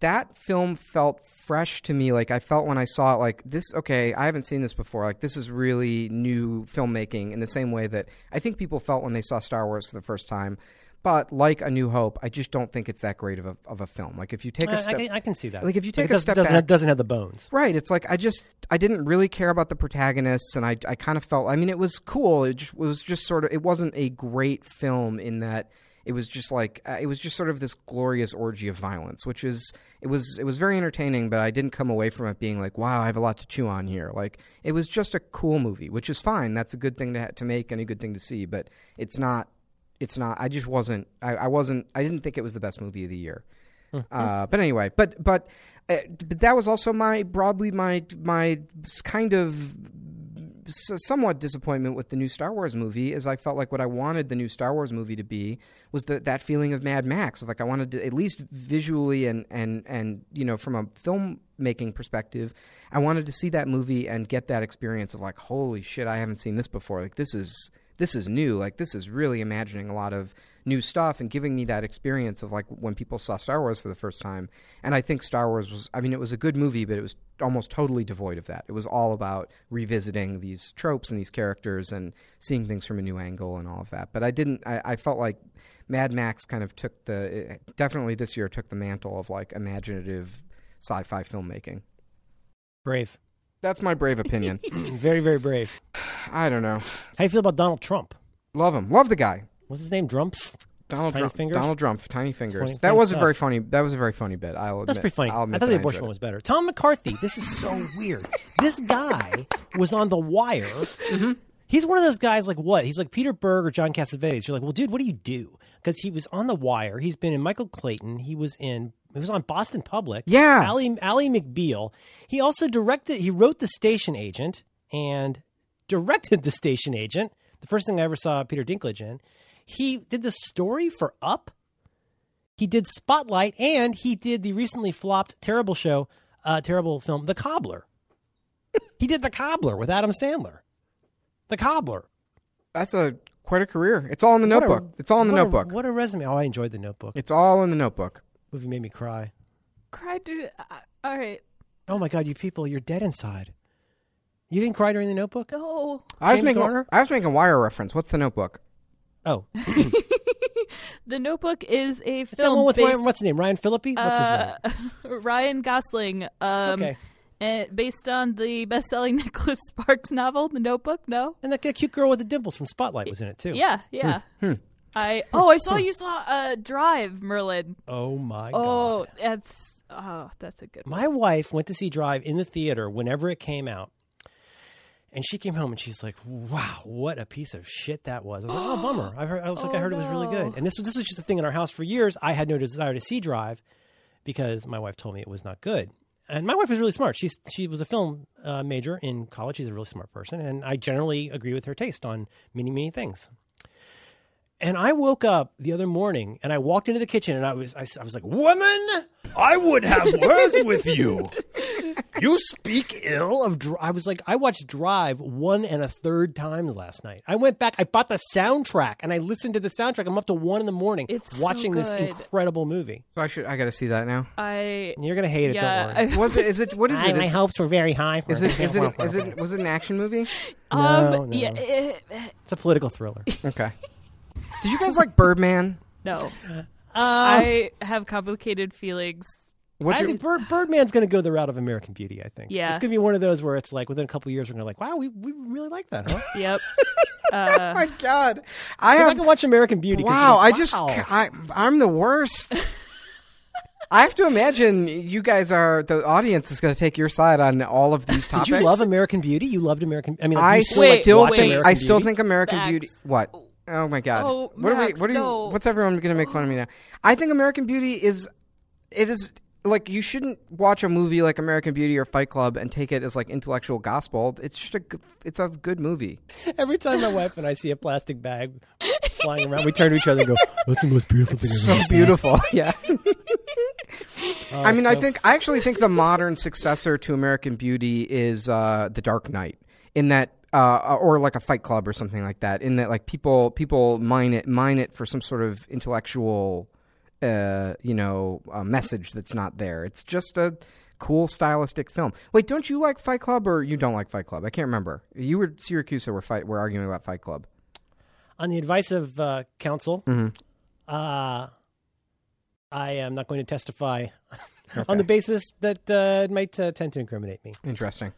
that film felt fresh to me like i felt when i saw it like this okay i haven't seen this before like this is really new filmmaking in the same way that i think people felt when they saw star wars for the first time but like a new hope i just don't think it's that great of a, of a film like if you take I, a I step can, I can see that. Like, if you take a does- step doesn't, back- doesn't have the bones. Right. It's like I just I didn't really care about the protagonists, and I I kind of felt. I mean, it was cool. It, just, it was just sort of. It wasn't a great film in that it was just like uh, it was just sort of this glorious orgy of violence, which is it was it was very entertaining. But I didn't come away from it being like, wow, I have a lot to chew on here. Like it was just a cool movie, which is fine. That's a good thing to ha- to make and a good thing to see. But it's not. It's not. I just wasn't. I, I wasn't. I didn't think it was the best movie of the year. Uh, but anyway, but but uh, but that was also my broadly my my kind of s- somewhat disappointment with the new Star Wars movie is I felt like what I wanted the new Star Wars movie to be was that that feeling of Mad Max of like I wanted to at least visually and and and you know from a filmmaking perspective I wanted to see that movie and get that experience of like holy shit I haven't seen this before like this is this is new like this is really imagining a lot of new stuff and giving me that experience of like when people saw Star Wars for the first time. And I think Star Wars was I mean it was a good movie but it was almost totally devoid of that. It was all about revisiting these tropes and these characters and seeing things from a new angle and all of that. But I didn't I, I felt like Mad Max kind of took the definitely this year took the mantle of like imaginative sci-fi filmmaking. Brave. That's my brave opinion <laughs> Very, very brave. I don't know How do you feel about Donald Trump? love him love the guy What's his name? Drumpf? Donald Trump. fingers? Donald Trump. Tiny fingers. Funny- that was a very funny. That was a very funny bit. I'll admit. That's pretty funny. I thought the abortion one was better. Tom McCarthy. This is so weird. This guy was on The Wire. Mm-hmm. He's one of those guys like what? He's like Peter Berg or John Cassavetes. You're like, well, dude, what do you do? Because he was on The Wire. He's been in Michael Clayton. He was in. He was on Boston Public. Yeah. Ally, Ally McBeal. He also directed. He wrote The Station Agent and directed <laughs> The Station Agent. The first thing I ever saw Peter Dinklage in. He did the story for Up. He did Spotlight, and he did the recently flopped terrible show, uh, terrible film, The Cobbler. he did The Cobbler with Adam Sandler. The Cobbler. That's a quite a career. It's all in the What a- notebook. it's all in the what a- notebook. what a resume! Oh, I enjoyed The Notebook. it's all in the notebook. Movie made me cry. Cried dude. Uh, all right. Oh my God, you people, you're dead inside. You didn't cry during The Notebook? No. I was James making. Garner? I was making wire reference. What's the notebook? Oh, <laughs> <laughs> The Notebook is a it's that film one with based, Ryan, what's his name? Ryan Phillippe? What's his name? uh, <laughs> Ryan Gosling. Um, Okay. Eh, based on the best-selling <laughs> Nicholas Sparks novel, The Notebook. No. And that cute girl with the dimples from Spotlight was in it too. Yeah. Yeah. Hmm. I oh I saw you saw uh, Drive Merlin. Oh my god. Oh, God. that's oh that's a good. one. My wife went to see Drive in the theater whenever it came out. And she came home and she's like, "Wow, what a piece of shit that was!" I was like, "Oh, <gasps> bummer." I heard, I was like, "I Oh, heard it was really good." And this was this was just a thing in our house for years. I had no desire to see Drive because my wife told me it was not good. And my wife is really smart. She's she was a film uh, major in college. She's a really smart person, and I generally agree with her taste on many many things. And I woke up the other morning and I walked into the kitchen and I was I, I was like, "Woman, I would have <laughs> words with you. You speak ill of." Dr-. I was like, I watched Drive one and a third times last night. I went back, I bought the soundtrack and I listened to the soundtrack. I'm up to one in the morning It's so watching this good. incredible movie. So I should. I got to see that now. I And you're gonna hate it. yeah. don't worry. I- Was it? Is it? What is it? my Is, hopes were very high. For is it? Is it? Is it? <laughs> Was it an action movie? um No, no. yeah. eh, It's a political thriller. Okay. <laughs> Did you guys like Birdman? No, Uh, I have complicated feelings. What's I your, think Bird, Birdman's going to go the route of American Beauty. I think. Yeah. it's going to be one of those where it's like within a couple years we're going to like, wow, we, we really like that, huh? <laughs> Yep. <laughs> oh Uh, my god! I If I have can watch American Beauty. 'cause you're Wow, I like, just wow. I, I'm the worst. <laughs> I have to imagine you guys are the audience is going to take your side on all of these topics. Did you love American Beauty? You loved American. I mean, like, I you still, Wait, like, still watch think American I still Beauty? think American Max. Beauty. What? Oh my god! Oh, what are we? What are you? What's everyone going to make fun of me now? I think American Beauty is. It is like you shouldn't watch a movie like American Beauty or Fight Club and take it as like intellectual gospel. It's just a. g- It's a good movie. Every time my wife and I see a plastic bag <laughs> flying around, we turn to each other and go, "That's the most beautiful thing I've so ever seen." beautiful. <laughs> yeah. <laughs> Oh, I mean, I think I actually think the modern successor to American Beauty is uh, The Dark Knight. In that, uh, or like a Fight Club or something like that. In that, like people people mine it mine it for some sort of intellectual, uh, you know, uh, message that's not there. It's just a cool stylistic film. Wait, don't you like Fight Club or you don't like Fight Club? I can't remember. You were Siracusa were fight were arguing about Fight Club. on the advice of uh, counsel, Mhm. uh, I am not going to testify <laughs> on the basis that uh, it might uh, tend to incriminate me. Interesting.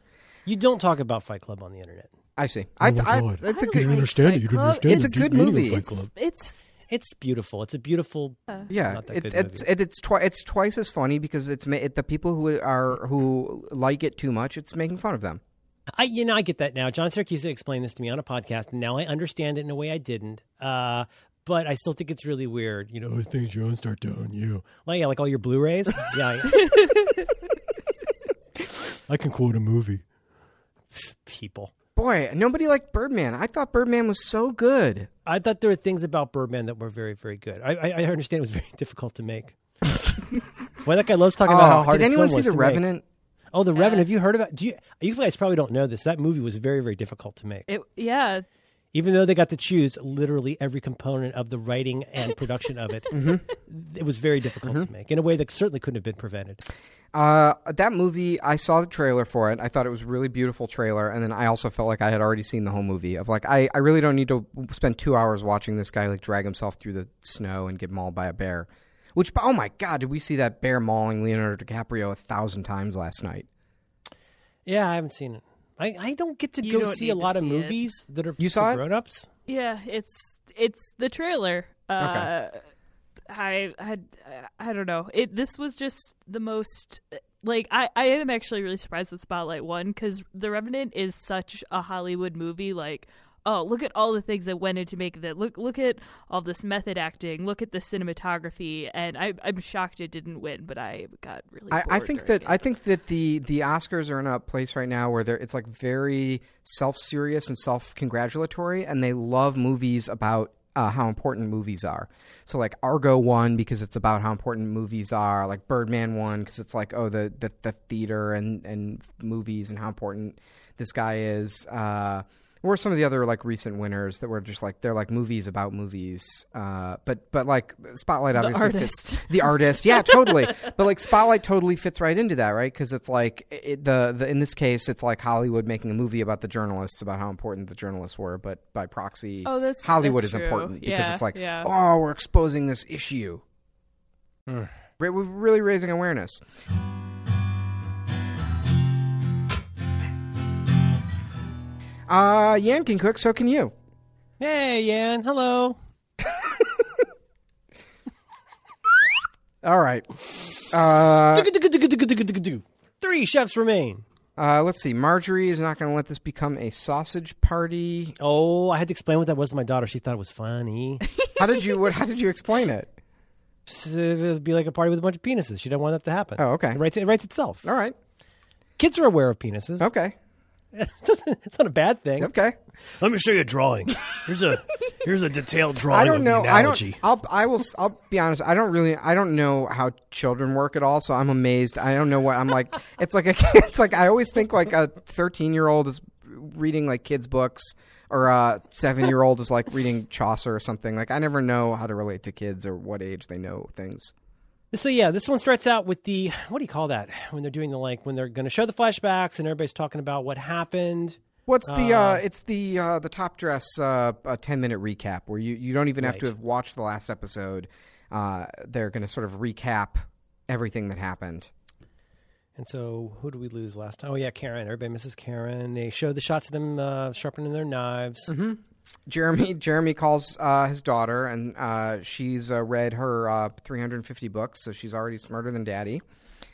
You don't talk about Fight Club on the internet. I see. I, my I, God. it's a I good. don't understand it. You don't understand It's a good movie. Fight Club. it's It's beautiful. It's a beautiful. Yeah, Not that it, good it's it, it's twi- it's twice as funny because it's ma- it, the people who are who like it too much. It's making fun of them. I you know I get that now. John Siracusa explained this to me on a podcast, and now I understand it in a way I didn't. Uh, but I still think it's really weird. You know, Those things you own start to own you. like yeah, like all your Blu-rays. <laughs> yeah, I- I can quote a movie. people. Boy, nobody liked Birdman. I thought Birdman was so good. I thought there were things about Birdman that were very, very good. I, I, I understand it was very <laughs> difficult to make. Why that guy loves talking about oh, how Oh, hard did anyone film see was The to make. Revenant? Oh, The Revenant. Have you heard about? Do you? You guys probably don't know this. That movie was very, very difficult to make. it, yeah. Even though they got to choose literally every component of the writing and production of it, <laughs> Mm-hmm. it was very difficult to make in a way that certainly couldn't have been prevented. Uh, that movie, I saw the trailer for it. I thought it was a really beautiful trailer, and then I also felt like I had already seen the whole movie. Of like, I, I really don't need to spend two hours watching this guy like drag himself through the snow and get mauled by a bear. Which, oh my god, did we see that bear mauling Leonardo DiCaprio a thousand times last night? Yeah, I haven't seen it. I, I don't get to You go see a need to lot of see it. movies that are You saw for grown-ups. Yeah, it's it's the trailer. Uh, I had I don't know. It this was just the most like I I am actually really surprised that Spotlight won because The Revenant is such a Hollywood movie. Like oh look at all the things that went into making that. Look look at all this method acting. Look at the cinematography. And I I'm shocked it didn't win, but I got really. I, I think that it. I think that the the Oscars are in a place right now where they're it's like very self serious and self congratulatory, and they love movies about uh, how important movies are. So like Argo won because it's about how important movies are. Like Birdman won because it's like oh the, the the theater and and movies and how important this guy is. Uh, what were some of the other like recent winners that were just like they're like movies about movies? Uh, but but like Spotlight obviously fits- artist. <laughs> the artist, yeah, totally. <laughs> but like Spotlight totally fits right into that, right? Because it's like it, the the in this case, it's like Hollywood making a movie about the journalists, about how important the journalists were, but by proxy, Oh, that's- Hollywood that's is true. important because it's like, yeah. oh, we're exposing this issue. Right, We're really raising awareness. Uh, Yan can cook, so can you. Hey, Yan. Hello. <laughs> All right. Uh, Three chefs remain. uh, let's see. Marjorie is not going to let this become a sausage party. Oh, I had to explain what that was to my daughter. She thought it was funny. <laughs> How did you? What? How did you explain it? it would be like a party with a bunch of penises. She didn't want that to happen. Oh, okay. It writes, it writes itself. All right. Kids are aware of penises. Okay. <laughs> it's not a bad thing. Okay. Let me show you a drawing. Here's a here's a detailed drawing I don't of know. the I don't. I'll. I will. I'll be honest. I don't really. I don't know how children work at all. So I'm amazed. I don't know what I'm like. <laughs> It's like a. It's like I always think like a 13 year old is reading like kids books, or a seven year old is like reading Chaucer or something. Like I never know how to relate to kids or what age they know things. So yeah, this one starts out with the what do you call that when they're doing the like when they're going to show the flashbacks and everybody's talking about what happened. What's the uh, it's the uh, the top dress uh, a ten minute recap where you, you don't even have to have watched the last episode. Uh, they're going to sort of recap everything that happened. And so, who did we lose last time? Oh yeah, Karen. Everybody misses Karen. They showed the shots of them uh, sharpening their knives. Jeremy <laughs> Jeremy calls uh, his daughter, and uh, she's uh, read her uh, 350 books, so she's already smarter than Daddy.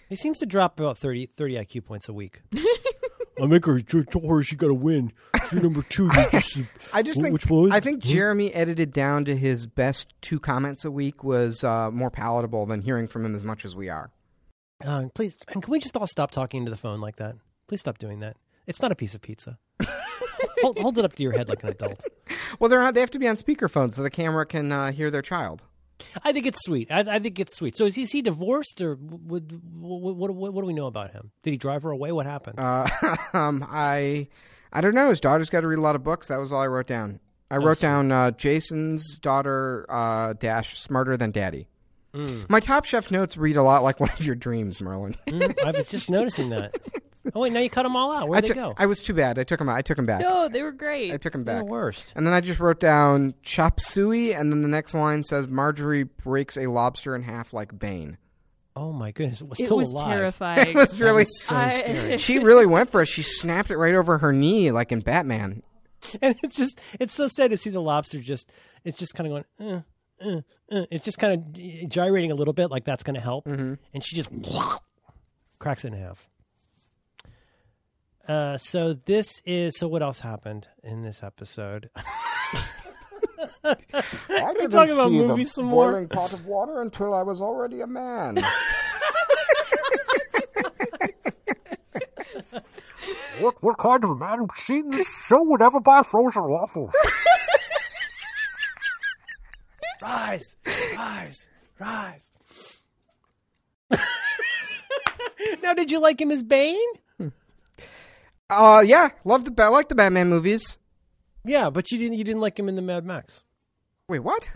He seems to drop about 30, 30 IQ points a week. <laughs> I make her tell her she got to win. She's number two. you just- <laughs> I just Wh- think which was? I think Jeremy edited down to his best two comments a week was uh, more palatable than hearing from him as much as we are. Uh, please, and can we just all stop talking into the phone like that? Please stop doing that. It's not a piece of pizza. Hold, hold it up to your head like an adult. <laughs> Well, they're on, they have to be on speakerphone so the camera can uh, hear their child. I think it's sweet. I, I think it's sweet. So is he, is he divorced or what, what, what, what, do we know about him? Did he drive her away? What happened? Uh, <laughs> um, I I don't know. His daughter's got to read a lot of books. That was all I wrote down. I wrote down uh, Jason's daughter uh, dash smarter than daddy. My Top Chef notes read a lot like one of your dreams, Merlin. Mm, I was just noticing that. <laughs> Oh wait, now you cut them all out. Where'd I they took- go? I was too bad. I took them out. I took them back. No, they were great. I took him They're back. the worst. And then I just wrote down chop suey, and then the next line says Marjorie breaks a lobster in half like Bane. Oh my goodness, it was it still was alive. terrifying. <laughs> It was really. was so I- scary. she really went for it. She snapped it right over her knee, like in Batman. <laughs> and it's just it's so sad to see the lobster just it's just kind of going uh, uh, uh. it's just kind of gyrating a little bit like that's going to help and she just <laughs> cracks it in half uh, so this is so what else happened in this episode <laughs> I didn't talking about see the movies some more? boiling pot of water until I was already a man. What what kind of man who'd seen this show would ever buy frozen waffles? rise rise rise <laughs> now did you like him as bane uh, yeah, love the I like the Batman movies. yeah but you didn't you didn't like him in the mad max Wait, what?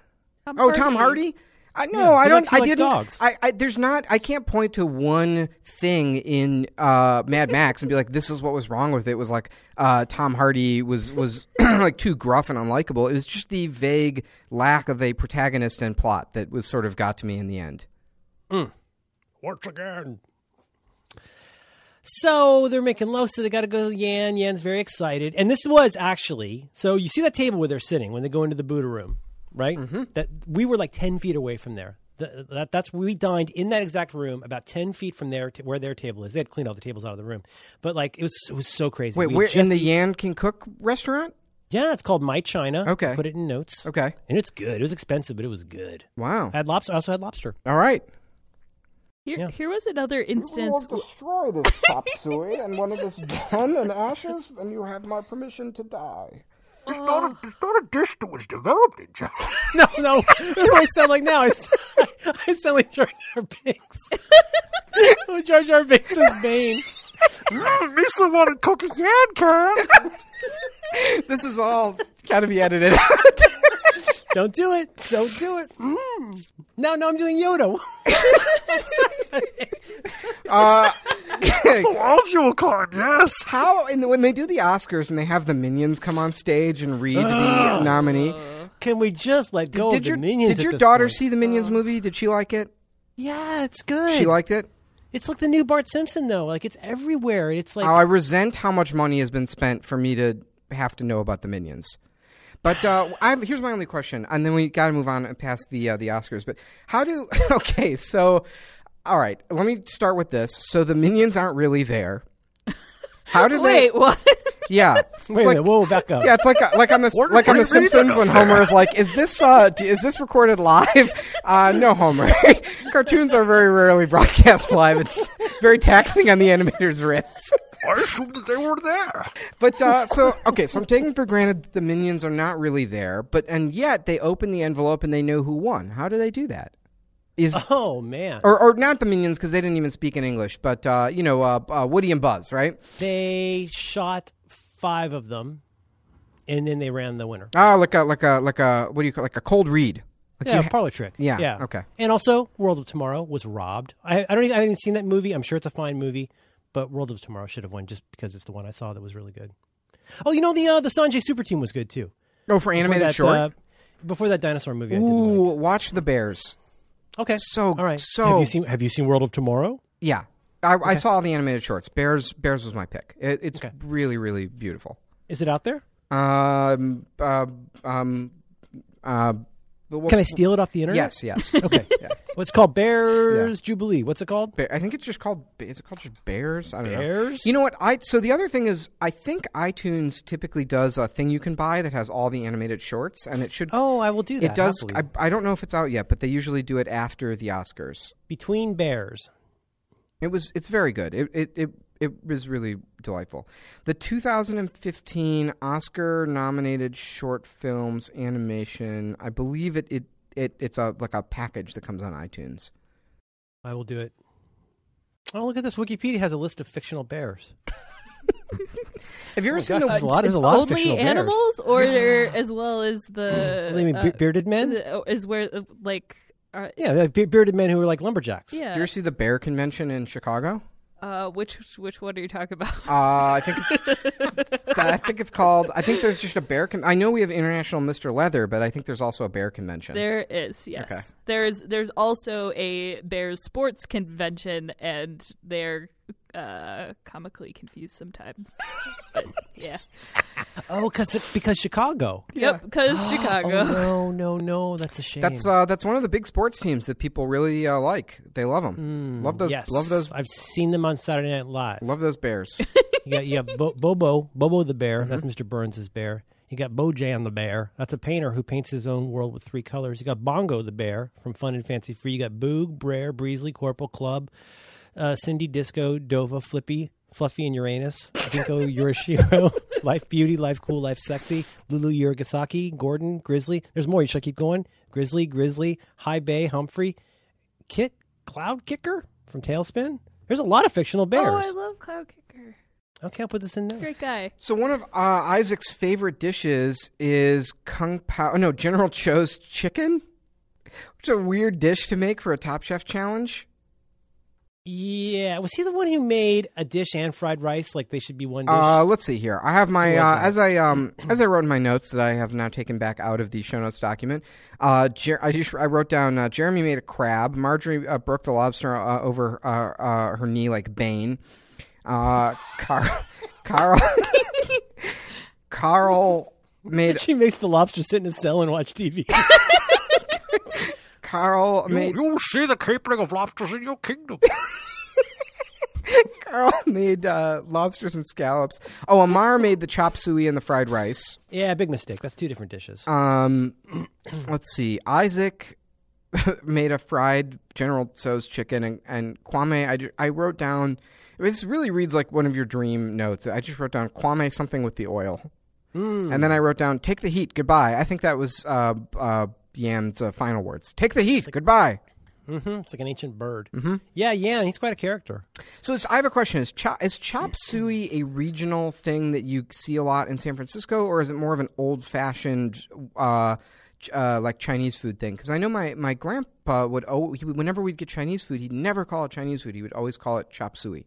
Tom Oh, Tom Hardy. I no, Yeah, I don't. I didn't. dogs. I, I there's not. I can't point to one thing in uh, Mad Max and be like, this is what was wrong with it. It was like uh, Tom Hardy was was <clears throat> like too gruff and unlikable. It was just the vague lack of a protagonist and plot that was sort of got to me in the end. Mm. Once again. So they're making low, so they got to go to Yan. Yan's very excited, and this was actually so you see that table where they're sitting when they go into the Buddha room, right? Mm-hmm. That we were like ten feet away from there. The, that, that's we dined in that exact room, about ten feet from there where their table is. They had cleaned all the tables out of the room, but like it was it was so crazy. Wait, We where just in the Yan Can Cook restaurant? yeah, it's called My China. Okay. put it in notes. Okay. and it's good. It was expensive, but it was good. Wow. I had lobster. I also had lobster. All right. Here, Yeah. here was another instance. destroy this <laughs> chop suey, and when it is done in ashes, then you have my permission to die. It's not a it's not a dish that was developed in China. <laughs> No, no. What do I sound like now? <laughs> I sound like Jar Jar Binks. oh, Jar Jar Binks is Bane. Mm, Lisa wanted cookie yan can. This is all got to be edited out. Don't do it. Don't do it. No, no, I'm doing Yoda. <laughs> uh, Walls you will climb, yes. How and when they do the Oscars and they have the minions come on stage and read the nominee? Can we just let go Did of your the minions? did at your this daughter point? see the Minions movie? Did she like it? Yeah, it's good. She liked it. It's like the new Bart Simpson, though. Like it's everywhere. It's like oh, I resent how much money has been spent for me to have to know about the Minions. But uh, here's my only question, and then we got to move on past the uh, the Oscars. But how do? <laughs> Okay, so all right, let me start with this. So the Minions aren't really there. How did they. Wait, they? what? <laughs> Yeah, it's wait a like, minute. Whoa, back up. Yeah, it's like like on the like on the are you reading Simpsons when? Homer is like, "Is this uh d- is this recorded live?" <laughs> Uh, no, Homer. Cartoons are very rarely broadcast live. It's very taxing on the animator's wrists. I assumed that they were there. But uh, so okay, so I'm taking for granted that the minions are not really there, but and yet they open the envelope and they know who won. How do they do that? Is Oh man. or or not the minions because they didn't even speak in English, but uh, you know uh, uh, Woody and Buzz, right? They shot five of them, and then they ran the winner. Oh, like a like a like a what do you call like a cold read? Like Yeah, ha- parlor trick. Yeah, yeah. okay. And also, World of Tomorrow was robbed. I, I don't. Even, I haven't seen that movie. I'm sure it's a fine movie, but World of Tomorrow should have won just because it's the one I saw that was really good. Oh, you know the uh, the Sanjay Super Team was good too. Oh, for Before animated that, short. uh, before that dinosaur movie, I didn't like. watch the Bears. Okay, So all right. So have you seen Have you seen World of Tomorrow? Yeah, I, I saw all the animated shorts. Bears, Bears was my pick. It, it's Okay. really, really beautiful. Is it out there? Um, uh, um, uh, but what- Can I steal it off the internet? Yes, yes. <laughs> Okay. Yeah. Well, called Bears Jubilee. What's it called? Bear, I think it's just called. Is it called just Bears? I don't know. Bears? You know what? I so the other thing is, I think iTunes typically does a thing you can buy that has all the animated shorts, and it should. Oh, I will do that. it does. I. I don't know if it's out yet, but they usually do it after the Oscars. Between Bears. It was. It's very good. It it it, it was really delightful. The 2015 Oscar-nominated short films animation. I believe it. It, it it's a like a package that comes on iTunes. I will do it. Oh, look at this. Wikipedia has a list of fictional bears. <laughs> Have you ever Oh seen gosh, the a lot. There's a lot of Only fictional bears. animals, or there as well as the. What you mean, uh, bearded men? the- oh, is where uh, like. Uh, yeah, bearded men who are like lumberjacks. Did you ever see the Bear Convention in Chicago? Uh, which which one are you talking about? Uh, I think it's, <laughs> I think it's called. I think there's just a bear. Con- I know we have International Mr. Leather, but I think there's also a bear convention. There is, yes. Okay. There's there's also a Bears sports convention, and they're uh, comically confused sometimes. <laughs> but yeah. Oh, cause, because Chicago. Yep, because <gasps> Oh, Chicago. no, no, no. That's a shame. That's uh, that's one of the big sports teams that people really uh, like. They love them. Mm, love those. Yes. Love those. I've seen them on Saturday Night Live. Love those bears. <laughs> You got, you got Bo- Bobo, Bobo the bear. That's Mm-hmm. Mr. Burns' bear. You got Bojan the bear. That's a painter who paints his own world with three colors. You got Bongo the bear from Fun and Fancy Free. You got Boog, Brer, Breesley, Corporal Club, uh, Cindy, Disco, Dova, Flippy, Fluffy, and Uranus. Dinko, Yorishiro, <laughs> Life Beauty, Life Cool, Life Sexy, Lulu Yurigasaki, Gordon, Grizzly. There's more. You should I keep going? Grizzly, Grizzly, High Bay, Humphrey, Kit, Cloud Kicker from TaleSpin. There's a lot of fictional bears. Oh, I love Cloud Kicker. Okay, I'll put this in notes. Great guy. so one of uh, Isaac's favorite dishes is Kung Pao. No, General Tso's chicken. Which is a weird dish to make for a Top Chef challenge. Yeah, was he the one who made a dish and fried rice? Like they should be one dish. Uh, let's see here. I have my uh, as I um as I wrote in my notes that I have now taken back out of the show notes document. Uh, Jer- I just I wrote down uh, Jeremy made a crab. Marjorie uh, broke the lobster uh, over uh, uh, her knee like Bane. Uh, Car- Carl <laughs> Carl made <laughs> she makes the lobster sit in a cell and watch TV. <laughs> Carl You, made you see the capering of lobsters in your kingdom. <laughs> Carl made uh, lobsters and scallops. Oh, Amar made the chop suey and the fried rice. yeah, big mistake. That's two different dishes. Um, <clears throat> let's see. Isaac <laughs> made a fried General Tso's chicken, and, and Kwame. I, I wrote down. This really reads like one of your dream notes. I just wrote down Kwame something with the oil, and then I wrote down take the heat, goodbye. I think that was uh, uh, Yam's uh, final words. Take the heat, goodbye. hmm It's like an ancient bird. Mm-hmm. Yeah, yeah, he's quite a character. So it's, I have a question: Is chop, is chop suey a regional thing that you see a lot in San Francisco, or is it more of an old-fashioned, uh, uh, like Chinese food thing? Because I know my, my grandpa would, oh, he whenever we'd get Chinese food, he'd never call it Chinese food. He would always call it chop suey.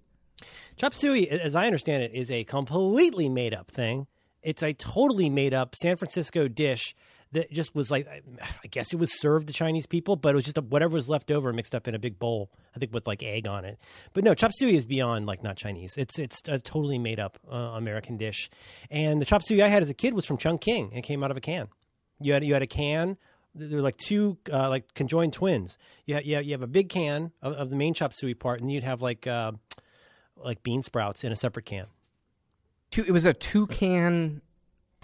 Chop suey, as I understand it, is a completely made up thing. It's a totally made up San Francisco dish that just was like, I guess it was served to Chinese people, but it was just a, whatever was left over mixed up in a big bowl. I think with like egg on it. But no, chop suey is beyond like not Chinese. It's it's a totally made up uh, American dish. And the chop suey I had as a kid was from Chun King. and It came out of a can. You had you had a can. There were like two uh, like conjoined twins. You had, you have, you have a big can of, of the main chop suey part, and you'd have like. Uh, like bean sprouts in a separate can. Two, it was a toucan <laughs>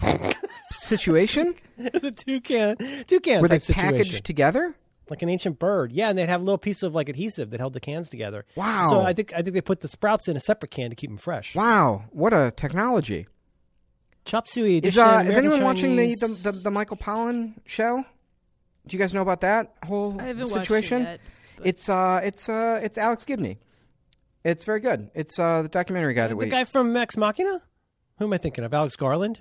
situation <laughs> the toucan, toucan were they type situation, packaged together. like an ancient bird. Yeah, and they'd have a little piece of like adhesive that held the cans together. Wow. So I think I think they put the sprouts in a separate can to keep them fresh. Wow, what a technology! Chop suey. Is uh, is American anyone watching the, the, the the Michael Pollan show? Do you guys know about that whole I haven't situation? watched it yet. It's uh, it's uh, it's Alex Gibney. It's very good. It's uh, the documentary guy that the we. guy from Max Machina? Who am I thinking of? Alex Garland?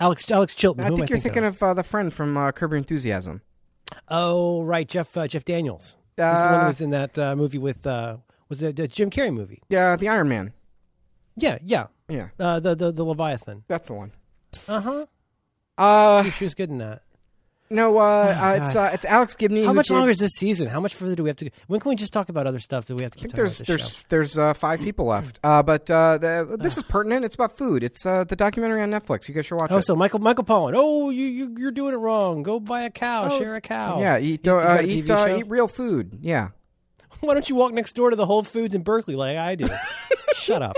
Alex Alex Chilton. I think am you're I thinking of, uh, the friend from uh, Curb Your Enthusiasm. Oh, right, Jeff uh, Jeff Daniels. He's the one who Uh, was in that uh, movie with uh, was it a Jim Carrey movie? Yeah, the Iron Man. Yeah, yeah. Yeah, Uh, the the the Leviathan. that's the one. Uh huh. Uh, She was good in that. No, uh, uh it's uh, it's Alex Gibney. How much did- longer is this season? How much further do we have to? go? When can we just talk about other stuff? Do we have to I think there's there's there's uh, five people left. Uh, but uh, the, this is pertinent. It's about food. It's uh, the documentary on Netflix. You guys should watch? Oh, it. so Michael Michael Pollan. Oh, you you you're doing it wrong. Go buy a cow. Oh, share a cow. yeah, eat He- he's got a eat eat real food. Yeah. <laughs> Why don't you walk next door to the Whole Foods in Berkeley like I do? <laughs> Shut up.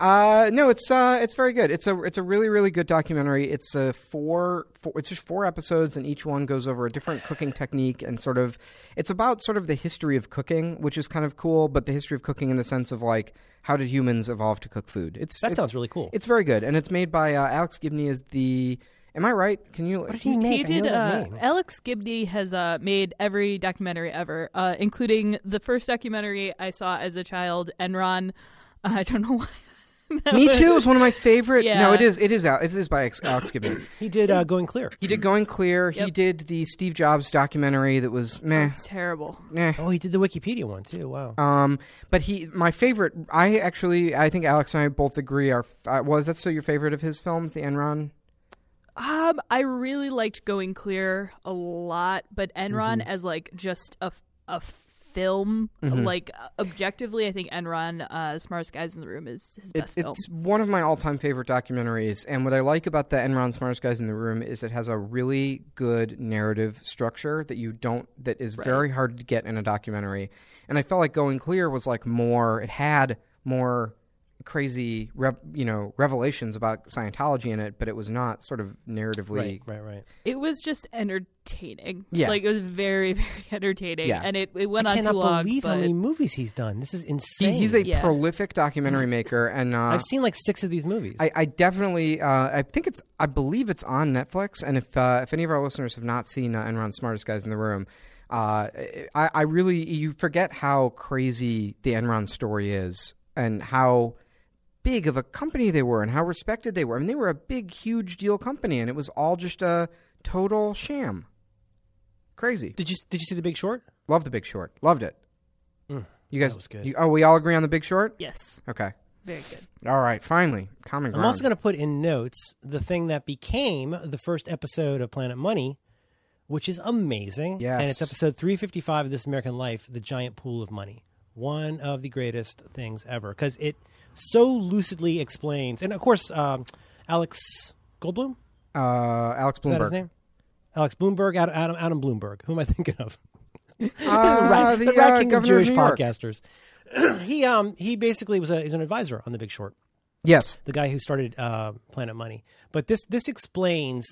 Uh, no, it's uh, it's very good. It's a it's a really really good documentary. It's a four, four it's just four episodes, and each one goes over a different cooking technique and sort of it's about sort of the history of cooking, which is kind of cool. But the history of cooking in the sense of like how did humans evolve to cook food? It's That it's, sounds really cool. it's very good, and it's made by uh, Alex Gibney. Is the am I right? Can you? What did he make? He I know did. that Uh, name. Alex Gibney has uh, made every documentary ever, uh, including the first documentary I saw as a child, Enron. Uh, <laughs> I don't know why. That <laughs> Me was- too. It's one of my favorite. No, it is. It is. Al- It is by Alex Alex Gibney. <clears throat> He did uh, Going Clear. He did Going Clear. He did the Steve Jobs documentary that was meh. It's terrible. meh. Oh, he did the Wikipedia one too. Wow. Um, but he, my favorite. I actually, I think Alex and I both agree. Are uh, was that still your favorite of his films, the Enron? Um, I really liked Going Clear a lot, but Enron Mm-hmm. as like just a a film, like objectively, I think Enron, uh, Smartest Guys in the Room, is his It's best film. it's one of my all time favorite documentaries. And what I like about the Enron Smartest Guys in the Room is it has a really good narrative structure that you don't that is very hard to get in a documentary. And I felt like Going Clear was like more. It had more crazy, rev, you know, revelations about Scientology in it, but it was not sort of narratively. right, right, right. It was just entertaining. Yeah. like it was very, <laughs> very entertaining. Yeah. And it, it went I on cannot too long. Cannot believe but how many movies he's done. This is He, insane. he's a Yeah. prolific documentary maker, and uh, I've seen like six of these movies. I, I definitely, uh, I think it's, I believe it's on Netflix. And if uh, if any of our listeners have not seen uh, Enron's Smartest Guys in the Room, uh, I, I really, you forget how crazy the Enron story is, and how big of a company they were, and how respected they were. I mean, they were a big, huge deal company, and it was all just a total sham. Crazy. did you did you see The Big Short? Love The Big Short. Loved it. Mm, you guys, that was good. You, oh, we all agree on The Big Short. yes, Okay. very good. All right. Finally, common I'm also going to put in notes the thing that became the first episode of Planet Money, which is amazing. Yes. And it's episode 355 of This American Life, The Giant Pool of Money. One of the greatest things ever because it so lucidly explains. And of course, um, Alex Goldblum? uh, Alex Is that his Blumberg. name? Alex Blumberg, Adam, Adam, Bloomberg. Who am I thinking of? Uh, <laughs> Rat- the, the uh, Rat King of Jewish York. podcasters. <clears throat> he um he basically was a, he was an advisor on The Big Short. Yes. the guy who started uh, Planet Money. But this this explains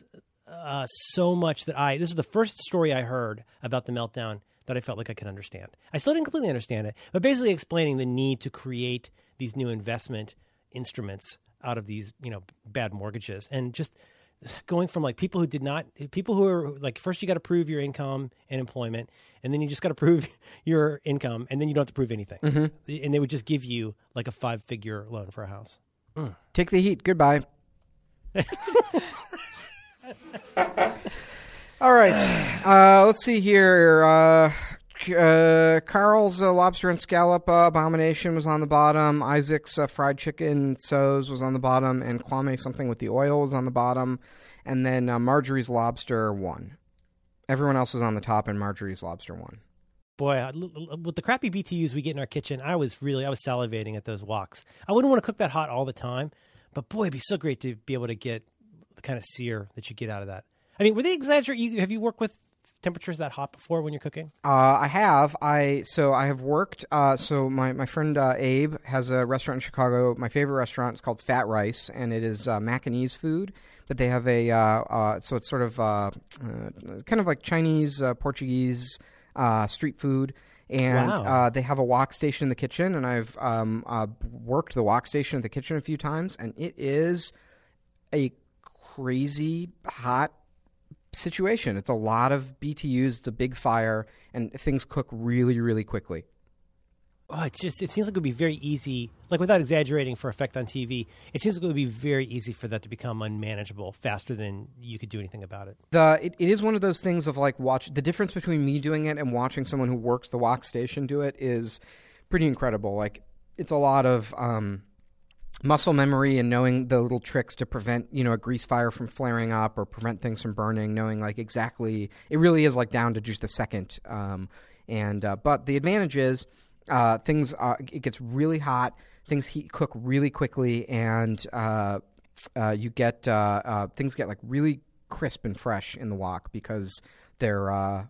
uh, so much that I this is the first story I heard about the meltdown that I felt like I could understand. I still didn't completely understand it, but basically explaining the need to create these new investment instruments out of these you know bad mortgages and just going from like people who did not people who are like first you got to prove your income and employment and then you just got to <laughs> prove your income and then you don't have to prove anything and they would just give you like a five figure loan for a house Take the heat. Goodbye. <laughs> <laughs> All right. Uh, let's see here. Uh, uh, Carl's uh, lobster and scallop uh, abomination was on the bottom. Isaac's uh, fried chicken so's was on the bottom, and Kwame something with the oil was on the bottom, and then uh, Marjorie's lobster won. Everyone else was on the top, and Marjorie's lobster won. Boy, with the crappy BTUs we get in our kitchen, I was really I was salivating at those woks. I wouldn't want to cook that hot all the time, but boy, it'd be so great to be able to get the kind of sear that you get out of that. I mean, were they exaggerate? You have you worked with temperatures that hot before when you're cooking? Uh, I have. I so I have worked. Uh, so my my friend uh, Abe has a restaurant in Chicago. My favorite restaurant is called Fat Rice, and it is uh, Macanese food. But they have a uh, uh, so it's sort of uh, uh, kind of like Chinese, uh, Portuguese uh, street food. And Wow. uh, they have a wok station in the kitchen, and I've um, uh, worked the wok station in the kitchen a few times, and it is a crazy hot situation. It's a lot of BTUs. It's a big fire, and things cook really, really quickly. Oh, it's just it seems like it would be very easy, like without exaggerating for effect on TV. It seems like it would be very easy for that to become unmanageable faster than you could do anything about it. The it, it is one of those things of like watch the difference between me doing it and watching someone who works the wok station do it is pretty incredible. Like it's a lot of um, muscle memory and knowing the little tricks to prevent you know a grease fire from flaring up or prevent things from burning knowing like exactly it really is like down to just a second um, and uh, but the advantage is uh, things uh, it gets really hot things heat cook really quickly and uh, uh, you get uh, things get like really crisp and fresh in the wok because they're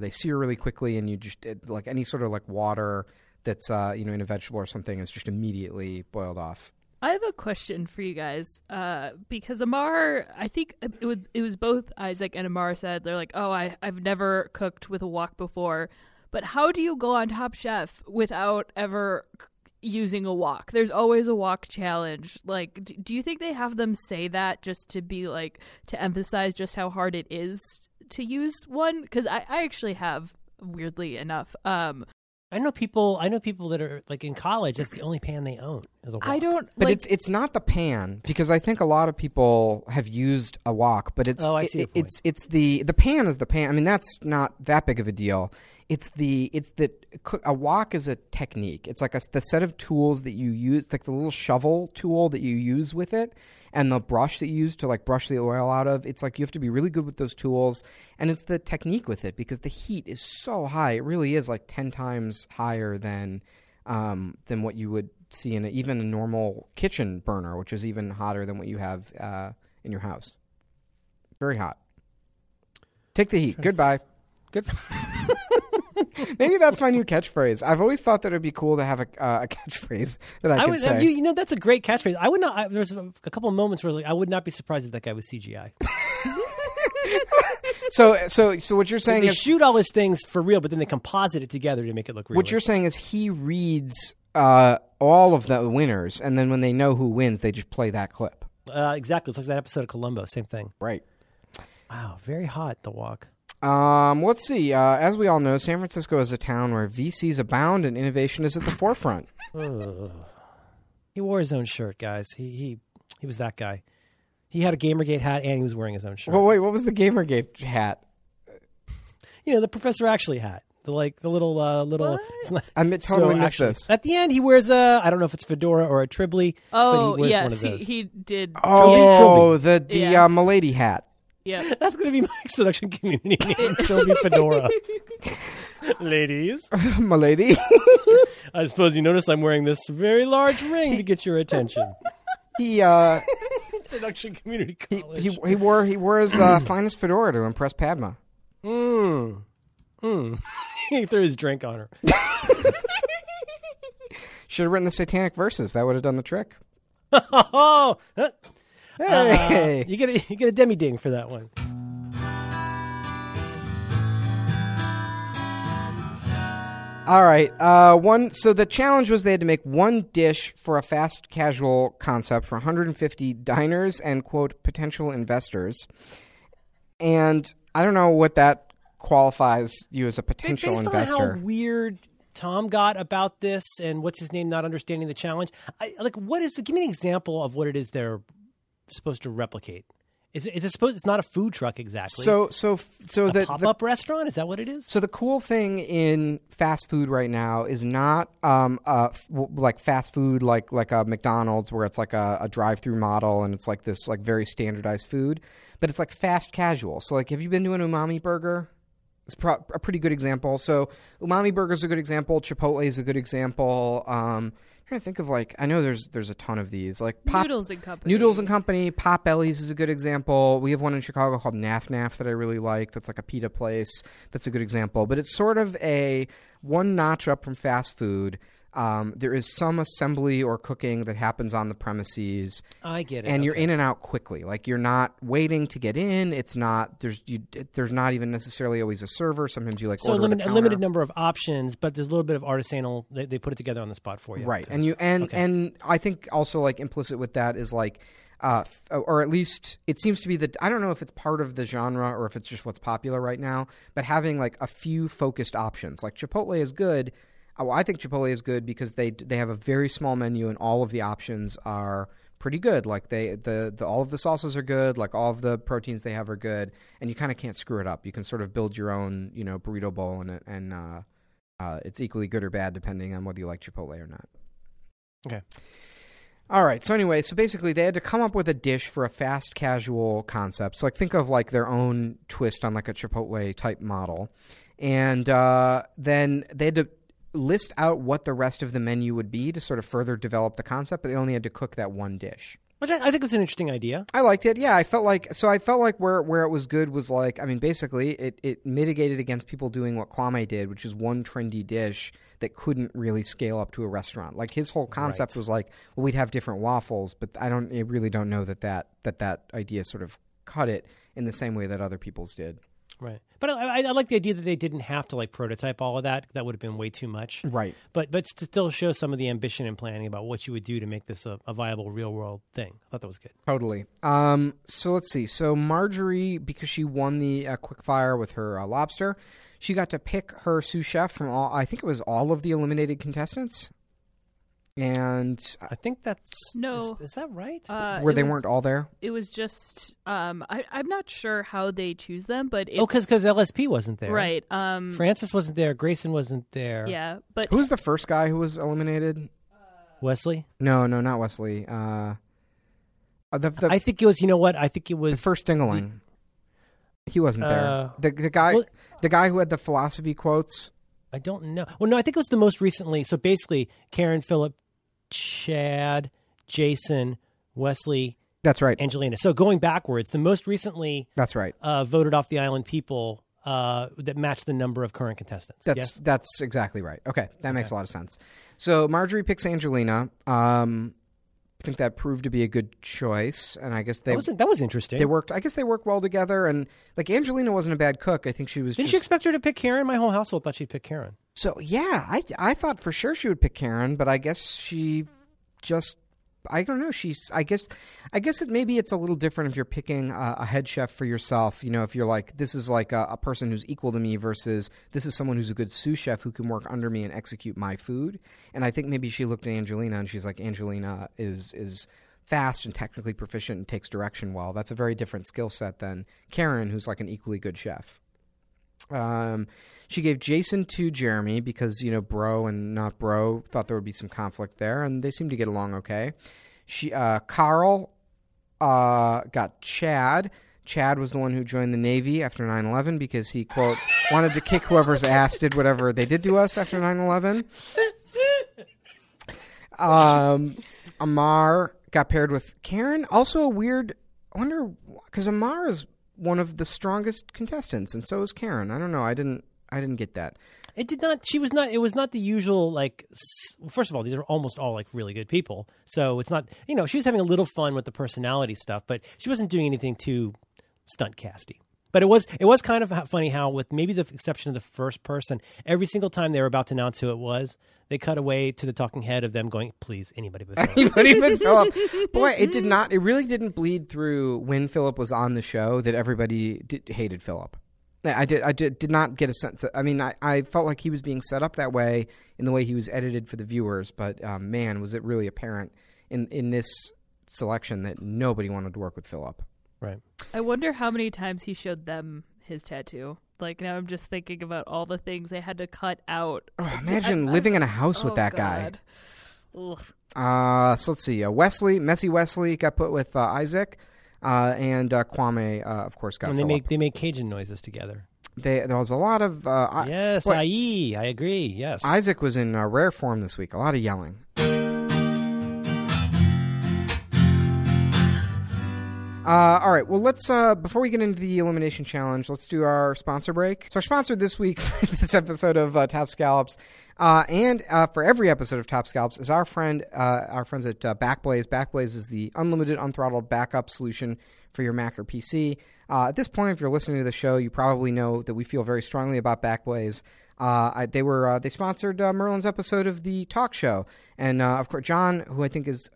they sear really quickly and you just it, like any sort of like water that's uh, you know in a vegetable or something is just immediately boiled off I have a question for you guys, uh, because Amar, I think it was it was both Isaac and Amar said they're like, oh, I I've never cooked with a wok before, but how do you go on Top Chef without ever using a wok? There's always a wok challenge. Like, d- do you think they have them say that just to be like to emphasize just how hard it is to use one? Because I I actually have weirdly enough. Um, I know people. I know people that are like in college. That's the only pan they own. Is a wok. I don't. But like, it's it's not the pan because I think a lot of people have used a wok, but it's Oh, I see it- it's it's the the pan is the pan. I mean that's not that big of a deal. It's the it's the a wok is a technique. It's like a, the set of tools that you use, it's like the little shovel tool that you use with it, and the brush that you use to like brush the oil out of. It's like you have to be really good with those tools, and it's the technique with it because the heat is so high. It really is like ten times higher than um, than what you would see in a, even a normal kitchen burner, which is even hotter than what you have uh, in your house. Very hot. Take the heat. Goodbye. Good. <laughs> <laughs> Maybe that's my new catchphrase. I've always thought that it'd be cool to have a, uh, a catchphrase that I, I could would. say. You, you know, that's a great catchphrase. I would not. I, there's a, couple of moments where like, I would not be surprised if that guy was CGI. <laughs> so, so, so what you're saying they is shoot all his things for real, but then they composite it together to make it look real. what you're saying is he reads uh, all of the winners, and then when they know who wins, they just play that clip. Uh, exactly. It's like that episode of Columbo. Same thing. Right. Wow, very hot. The walk. Um, let's see. Uh, as we all know, San Francisco is a town where VCs abound and innovation is at the forefront. Ugh. He wore his own shirt, guys. He he he was that guy. He had a GamerGate hat and he was wearing his own shirt. Well, wait, what was the Gamergate hat? you know, the Professor Actually hat. The like the little uh, little. it's not- I mi- totally so missed actually- this. At the end, he wears a I don't know if it's fedora or a trilby. oh but he wears yes, one of he, those. he did. Oh, the the Yeah. uh, Milady hat. Yeah. <laughs> That's gonna be my <laughs> seduction community name. <laughs> Trilby fedora. Ladies, My lady. I suppose you notice I'm wearing this very large ring to get your attention. he uh Seduction community he, college. he he wore he wore his uh, finest fedora to impress Padma. Mm. Mm. he threw his drink on her. Should have written the satanic verses. That would have done the trick. oh, huh. Hey. Uh, you get a you get a demi ding for that one. All right. Uh, one. So the challenge was they had to make one dish for a fast casual concept for 150 diners and quote potential investors. And I don't know what that qualifies you as a potential Based investor. on how weird Tom got about this and what's his name not understanding the challenge, I, like what is? Give me an example of what it is they're supposed to replicate. Is it, is it supposed? It's not a food truck exactly. so so so a the, pop up restaurant is that what it is? So the cool thing in fast food right now is not um, uh, like fast food like like a McDonald's where it's like a, a drive-through model and it's like this like very standardized food, but it's like fast casual. So like, have you been to an umami burger? It's pro- a pretty good example. So umami burger is a good example. Chipotle is a good example. Um, trying to think of like I know there's there's a ton of these like pop, Noodles and Company. Noodles and Company, Potbelly's is a good example. We have one in Chicago called Naf Naf that I really like. That's like a pita place. That's a good example. But it's sort of a one notch up from fast food. Um, there is some assembly or cooking that happens on the premises, I get it. and you're in and out quickly. Like you're not waiting to get in. It's not there's you there's not even necessarily always a server. Sometimes you like So a, order at limit, a limited number of options, but there's a little bit of artisanal. They, they put it together on the spot for you, right and you and Okay. and i think also like implicit with that is like uh or at least it seems to be that i don't know if it's part of the genre or if it's just what's popular right now but having like a few focused options like chipotle is good well, i think chipotle is good because they they have a very small menu and all of the options are pretty good like they the, the all of the sauces are good like all of the proteins they have are good and you kind of can't screw it up you can sort of build your own you know burrito bowl and it and uh uh, it's equally good or bad depending on whether you like Chipotle or not. Okay. All right. So anyway, so basically they had to come up with a dish for a fast casual concept. So like think of like their own twist on like a Chipotle type model, and uh, then they had to list out what the rest of the menu would be to sort of further develop the concept. But they only had to cook that one dish. Which I, I think was an interesting idea. I liked it. Yeah, I felt like so. I felt like where where it was good was like I mean, basically it it mitigated against people doing what Kwame did, which is one trendy dish that couldn't really scale up to a restaurant. Like his whole concept Right. was like, well, we'd have different waffles, but I don't, I really don't know that that that that idea sort of cut it in the same way that other people's did. Right. But I, I, like the idea that they didn't have to like prototype all of that. That would have been way too much. Right. But but to still show some of the ambition and planning about what you would do to make this a, a viable real world thing. I thought that was good. Totally. Um, so let's see. So Marjorie, because she won the uh, quick fire with her uh, lobster, she got to pick her sous chef from all. I think it was all of the eliminated contestants, and I think that's No. Is, is that right? Uh, where they was- weren't all there. It was just um, I, I'm not sure how they choose them, but it, oh, because LSP wasn't there. right. Um, Frances wasn't there. Grayson wasn't there. yeah, but Who was the first guy who was eliminated? Wesley. No, no, not Wesley. Uh, uh, the the, I think it was. You know what? I think it the was. first Dingaling. He wasn't there. Uh, the the guy well- the guy who had the philosophy quotes. I don't know. Well, no, I think it was the most recently. So basically, Karen, Philip, Chad, Jason, Wesley, That's right. Angelina. So going backwards, the most recently That's right. uh, voted off the island people uh, that match the number of current contestants. That's Yes? that's exactly right. Okay, that makes a lot of sense. So Marjorie picks Angelina. Um, I think that proved to be a good choice, and I guess they that was that was interesting. they worked. I guess they worked well together, and like Angelina wasn't a bad cook. I think she was. Didn't just, you expect her to pick Karen? My whole household thought she'd pick Karen. So yeah, I I thought for sure she would pick Karen, but I guess she just I don't know. She's I guess I guess it maybe it's a little different if you're picking a, a head chef for yourself. You know, if you're like this is like a, a person who's equal to me versus this is someone who's a good sous chef who can work under me and execute my food. And I think maybe she looked at Angelina and she's like Angelina is is fast and technically proficient and takes direction well. That's a very different skill set than Karen, who's like an equally good chef. Um, she gave Jason to Jeremy because you know bro and not bro thought there would be some conflict there, and they seemed to get along okay. She uh, Carl uh, got Chad. Chad was the one who joined the Navy after 9/11 because he quote wanted to kick whoever's ass did whatever they did to us after 9/11. Um, Amar got paired with Karen. Also a weird. I wonder because Amar is one of the strongest contestants, and so is Karen. I don't know. I didn't. I didn't get that. It did not. She was not. It was not the usual. Like, first of all, these are almost all like really good people. So it's not. You know, she was having a little fun with the personality stuff, but she wasn't doing anything too stunt casty. But it was. It was kind of funny how, with maybe the exception of the first person, every single time they were about to announce who it was, they cut away to the talking head of them going, "Please, anybody but." <laughs> Philip." Anybody but Philip. <laughs> Boy, it did not. It really didn't bleed through when Philip was on the show that everybody did, hated Philip. I did. I did, did not get a sense. I mean, I, I felt like he was being set up that way in the way he was edited for the viewers. But um, man, was it really apparent in in this selection that nobody wanted to work with Philip. Right. I wonder how many times he showed them his tattoo. Like now, I'm just thinking about all the things they had to cut out. Oh, <laughs> imagine <laughs> living in a house with Oh, that guy. Ugh. Uh, so let's see. Uh, Wesley, Messy Wesley, got put with uh, Isaac, uh, and uh, Kwame, uh, of course, got And they Philip. make they make Cajun noises together. They, there was a lot of uh, I- Yes, boy, I I agree. Yes. Isaac was in uh, rare form this week. A lot of yelling. Uh, all right. Well, let's uh, before we get into the elimination challenge, let's do our sponsor break. So, our sponsor this week <laughs> for this episode of uh, Top Scallops, uh, and uh, for every episode of Top Scallops, is our friend, uh, our friends at Backblaze. Backblaze is the unlimited, unthrottled backup solution for your Mac or PC. At this point, if you're listening to the show, you probably know that we feel very strongly about Backblaze. Uh, they were uh, they sponsored uh, Merlin's episode of the talk show, and of course John, who I think is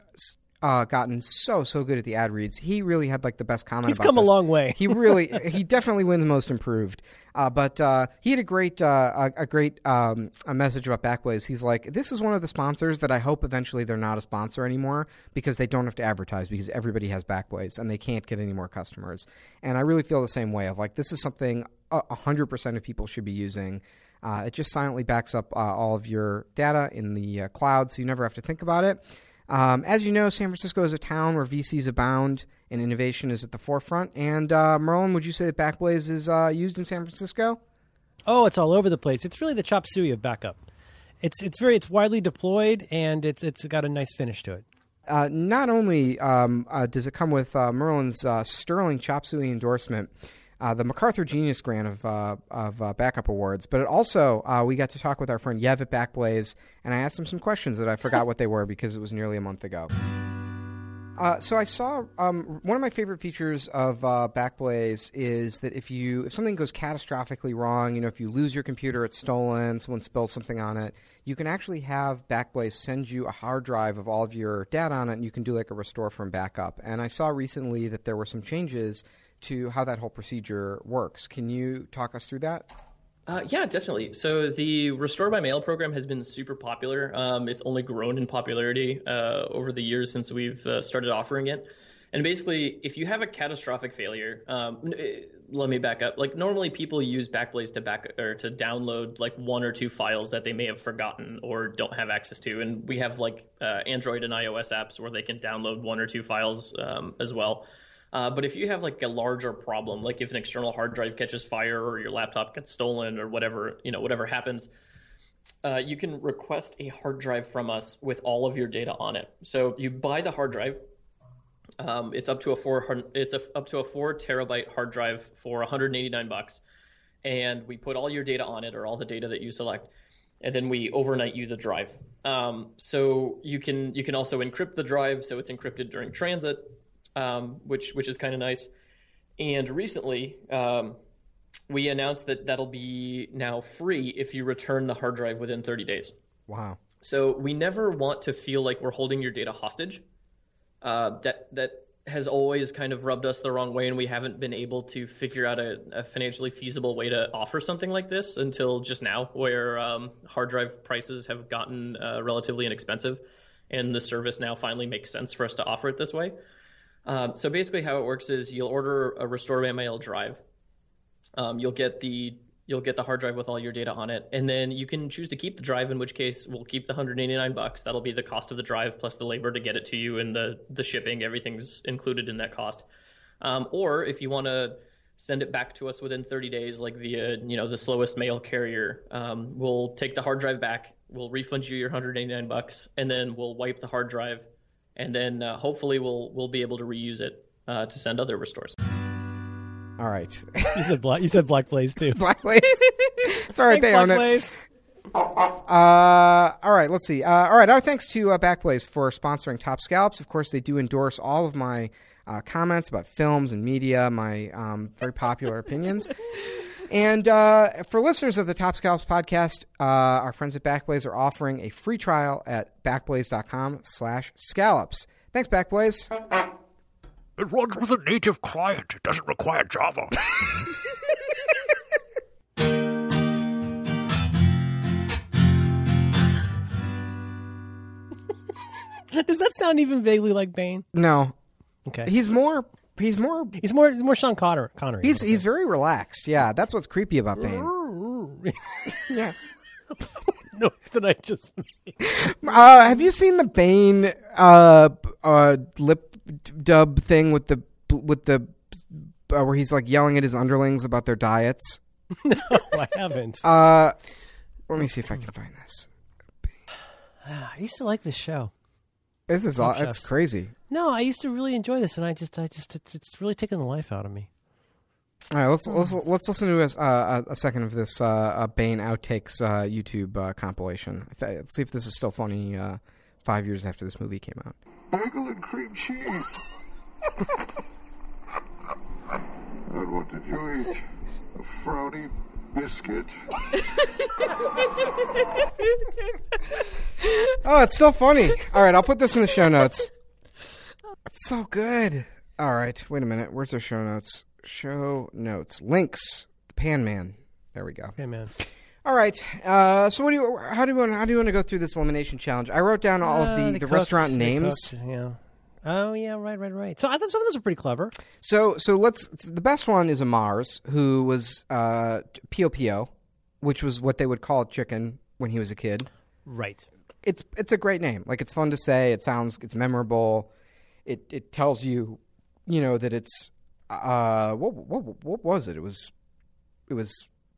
uh, gotten so so good at the ad reads. He really had like the best comment. He's come a long way. he really he <laughs> definitely wins most improved. Uh, but uh, he had a great uh, a, a great um, a message about Backblaze. He's like, this is one of the sponsors that I hope eventually they're not a sponsor anymore because they don't have to advertise because everybody has Backblaze and they can't get any more customers. And I really feel the same way of like this is something a hundred percent of people should be using. Uh, it just silently backs up uh, all of your data in the uh, cloud, so you never have to think about it. Um, as you know, San Francisco is a town where VCs abound and innovation is at the forefront. And uh, Merlin, would you say that Backblaze is uh, used in San Francisco? Oh, it's all over the place. It's really the chop suey of backup. It's it's very it's widely deployed and it's it's got a nice finish to it. Uh, not only um, uh, does it come with uh, Merlin's uh, sterling chop suey endorsement, uh, the MacArthur Genius Grant of uh, of uh, Backup Awards, but it also uh, we got to talk with our friend Yev at Backblaze, and I asked him some questions that I forgot what they were because it was nearly a month ago. Uh, so I saw um, one of my favorite features of uh, Backblaze is that if you if something goes catastrophically wrong, you know, if you lose your computer, it's stolen, someone spills something on it, you can actually have Backblaze send you a hard drive of all of your data on it, and you can do like a restore from backup. And I saw recently that there were some changes to how that whole procedure works. Can you talk us through that? Uh, yeah, definitely. So the Restore by Mail program has been super popular. Um, it's only grown in popularity uh, over the years since we've uh, started offering it. And basically, if you have a catastrophic failure, um, eh, let me back up. Like normally, people use Backblaze to back or to download like one or two files that they may have forgotten or don't have access to. And we have like uh, Android and iOS apps where they can download one or two files um, as well. Uh, but if you have like a larger problem, like if an external hard drive catches fire or your laptop gets stolen or whatever, you know, whatever happens, uh, you can request a hard drive from us with all of your data on it. So you buy the hard drive. Um, it's up to a four. It's a, up to a four terabyte hard drive for 189 bucks, and we put all your data on it or all the data that you select, and then we overnight you the drive. Um, so you can you can also encrypt the drive, so it's encrypted during transit um, which which is kind of nice. And recently, um, we announced that that'll be now free if you return the hard drive within 30 days. Wow. So we never want to feel like we're holding your data hostage. Uh, that that has always kind of rubbed us the wrong way, and we haven't been able to figure out a, a financially feasible way to offer something like this until just now, where um, hard drive prices have gotten uh, relatively inexpensive, and the service now finally makes sense for us to offer it this way. Um, so basically, how it works is you'll order a restore mail drive. Um, you'll get the you'll get the hard drive with all your data on it, and then you can choose to keep the drive. In which case, we'll keep the 189 bucks. That'll be the cost of the drive plus the labor to get it to you and the the shipping. Everything's included in that cost. Um, or if you want to send it back to us within 30 days, like via you know the slowest mail carrier, um, we'll take the hard drive back. We'll refund you your 189 bucks, and then we'll wipe the hard drive and then uh, hopefully we'll we'll be able to reuse it uh, to send other restores. All right. <laughs> You said black. You said Black Blaze too. <laughs> Blackblaze. it's all right. Thanks, they own Black it. Blaze. Uh, all right, let's see. Uh, all right, our thanks to uh, Backblaze for sponsoring Top Scallops. Of course, they do endorse all of my uh, comments about films and media, my um, very popular opinions. <laughs> And uh, for listeners of the Top Scallops podcast, uh, our friends at Backblaze are offering a free trial at backblaze.com slash scallops. Thanks, Backblaze. It runs with a native client. It doesn't require Java. <laughs> Does that sound even vaguely like Bane? No, Okay. he's more. He's more. He's more he's more Sean Connery. Connery He's he's very relaxed. Yeah, that's what's creepy about Bane. <laughs> Yeah. noise that I just made. Uh, have you seen the Bane uh, uh, lip dub thing with the with the uh, where he's like yelling at his underlings about their diets? <laughs> no, I haven't. Uh, let me see if I can find this. <sighs> I used to like this show. This is all. Chefs. That's crazy. No, I used to really enjoy this, and I just, I just, it's, it's really taken the life out of me. All right, let's let's let's listen to a, uh, a second of this uh, uh, Bane outtakes uh, YouTube uh, compilation. Let's see if this is still funny uh, five years after this movie came out. bagel and cream cheese. and what did you eat? A frowny biscuit. Oh, it's still funny. All right, I'll put this in the show notes. It's so good. All right, wait a minute. Where's our show notes? Show notes. Links. The Pan Man. There we go. Pan man. All right. Uh, so, what do you? How do you want? How do you want to go through this elimination challenge? I wrote down all Uh, of the, they the cooked, restaurant they names. cooked, yeah. Oh yeah, right, right, right. So I thought some of those were pretty clever. So, so let's. The best one is Amar's, who was uh, Pio, which was what they would call chicken when he was a kid. Right. it's it's a great name. Like it's fun to say. It sounds it's memorable. It it tells you, you know, that it's uh what what what was it? It was it was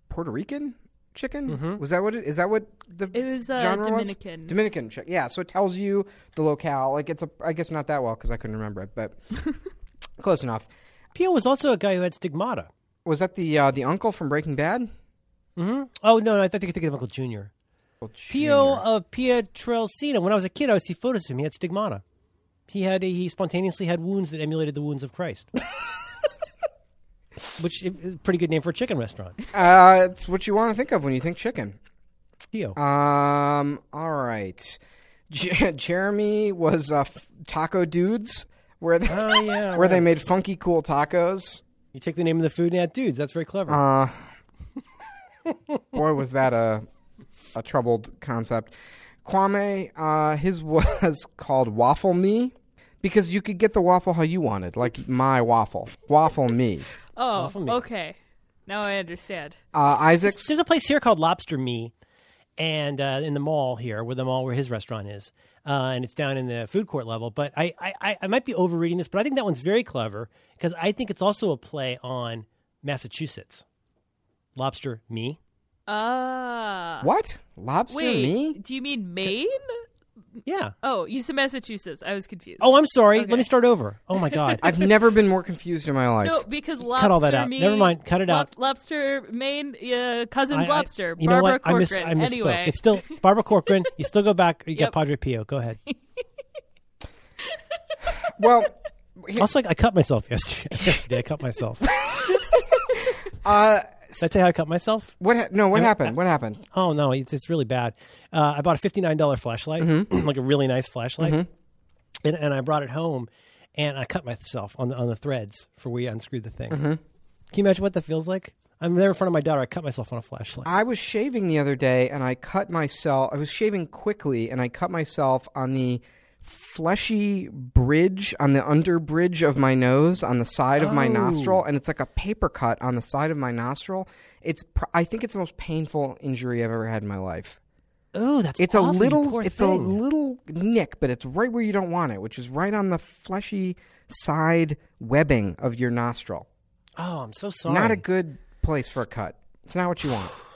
Puerto Rican chicken. Was that what it is? That what the It was, uh, genre Dominican. was? Dominican chicken. Yeah, so it tells you the locale. Like it's a I guess not that well because I couldn't remember it, but <laughs> close enough. Pio was also a guy who had stigmata. Was that the uh, the uncle from Breaking Bad? Mm-hmm. Oh no, no, I thought you were thinking of Uncle Junior. Pio of Pietrelcina. When I was a kid, I would see photos of him. He had stigmata. He had a, he spontaneously had wounds that emulated the wounds of Christ. <laughs> Which is a pretty good name for a chicken restaurant. Uh, it's what you want to think of when you think chicken. Pio. Um. All right. J- <laughs> Jeremy was uh, f- Taco Dudes, where they, oh yeah. <laughs> where they made funky cool tacos. You take the name of the food and add dudes. That's very clever. Uh, boy, was that a a troubled concept. Kwame, uh, his was <laughs> called Waffle Me because you could get the waffle how you wanted, like my waffle. Waffle Me. Oh, Awful me. okay. Now I understand. Uh, Isaac's. There's a place here called Lobster Me, and uh, in the mall here, where the mall where his restaurant is, uh, and it's down in the food court level. But I, I, I- I might be overreading this, but I think that one's very clever because I think it's also a play on Massachusetts. Lobster Me. Ah. What? Lobster Wait, Me? do you mean Maine? Yeah. Oh, you said Massachusetts. I was confused. Oh, I'm sorry. Okay. Let me start over. Oh my god. I've never been more confused in my life. No, because lobster. all that out. Me, Never mind. Cut it lob- out. Lobster, Maine, uh, cousin I- I- lobster. you know Barbara what? I, miss, Corcoran. I misspoke. Anyway, It's still <laughs> Barbara Corcoran. You still go back. You Yep. got Padre Pio. Go ahead. <laughs> Well, Also, like, I cut myself yesterday. <laughs> yesterday I cut myself. Did I tell you how I cut myself? what? Ha- no, what I- happened? What happened? Oh no, it's, it's really bad. Uh, I bought a fifty nine dollar flashlight, Mm-hmm. <clears throat> like a really nice flashlight, and, and I brought it home, and I cut myself on the on the threads for where you unscrewed the thing. Mm-hmm. Can you imagine what that feels like? I'm there in front of my daughter. I cut myself on a flashlight. I was shaving the other day and I cut myself. I was shaving quickly and I cut myself on the fleshy bridge on the under bridge of my nose on the side of my Oh. nostril and it's like a paper cut on the side of my nostril. It's pr- I think it's the most painful injury I've ever had in my life. oh, that's It's awful, a you little poor it's thing. a little nick, but it's right where you don't want it, which is right on the fleshy side webbing of your nostril. Oh, I'm so sorry. Not a good place for a cut. It's not what you want. <sighs> <sighs> <sighs>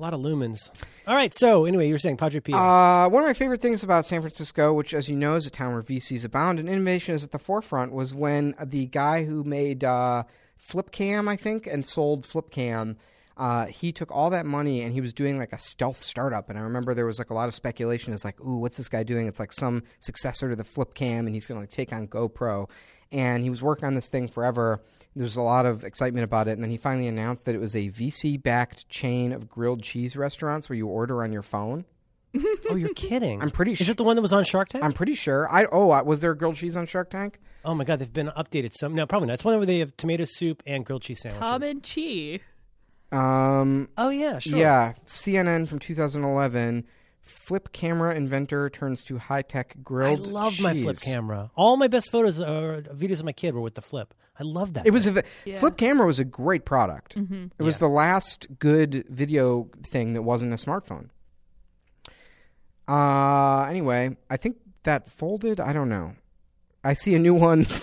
a lot of lumens. All right. So anyway, you were saying Padre Pio. Uh, one of my favorite things about San Francisco, which, as you know, is a town where VCs abound and innovation is at the forefront, was when the guy who made uh, Flipcam, I think, and sold Flipcam, uh, he took all that money and he was doing like a stealth startup. And I remember there was like a lot of speculation. It's like, ooh, what's this guy doing? It's like some successor to the Flipcam, and he's going to take on GoPro. And he was working on this thing forever. There's a lot of excitement about it, and then he finally announced that it was a VC-backed chain of grilled cheese restaurants where you order on your phone. <laughs> oh, you're kidding. I'm pretty sure. Is su- it the one that was on Shark Tank? I'm pretty sure. I oh, uh, was there grilled cheese on Shark Tank? oh my God, they've been updated. Some no, probably not. It's one where they have tomato soup and grilled cheese sandwiches. Tom and Chi. Um, oh yeah, sure. yeah, CNN from 2011. Flip camera inventor turns to high tech grilled. I grilled. love my flip camera. All my best photos or videos of my kid were with the flip. I love that. It was a thing. vi- flip camera was a great product. It was Yeah. the last good video thing that wasn't a smartphone. Uh anyway, I think that folded. I don't know. I see a new one. <laughs>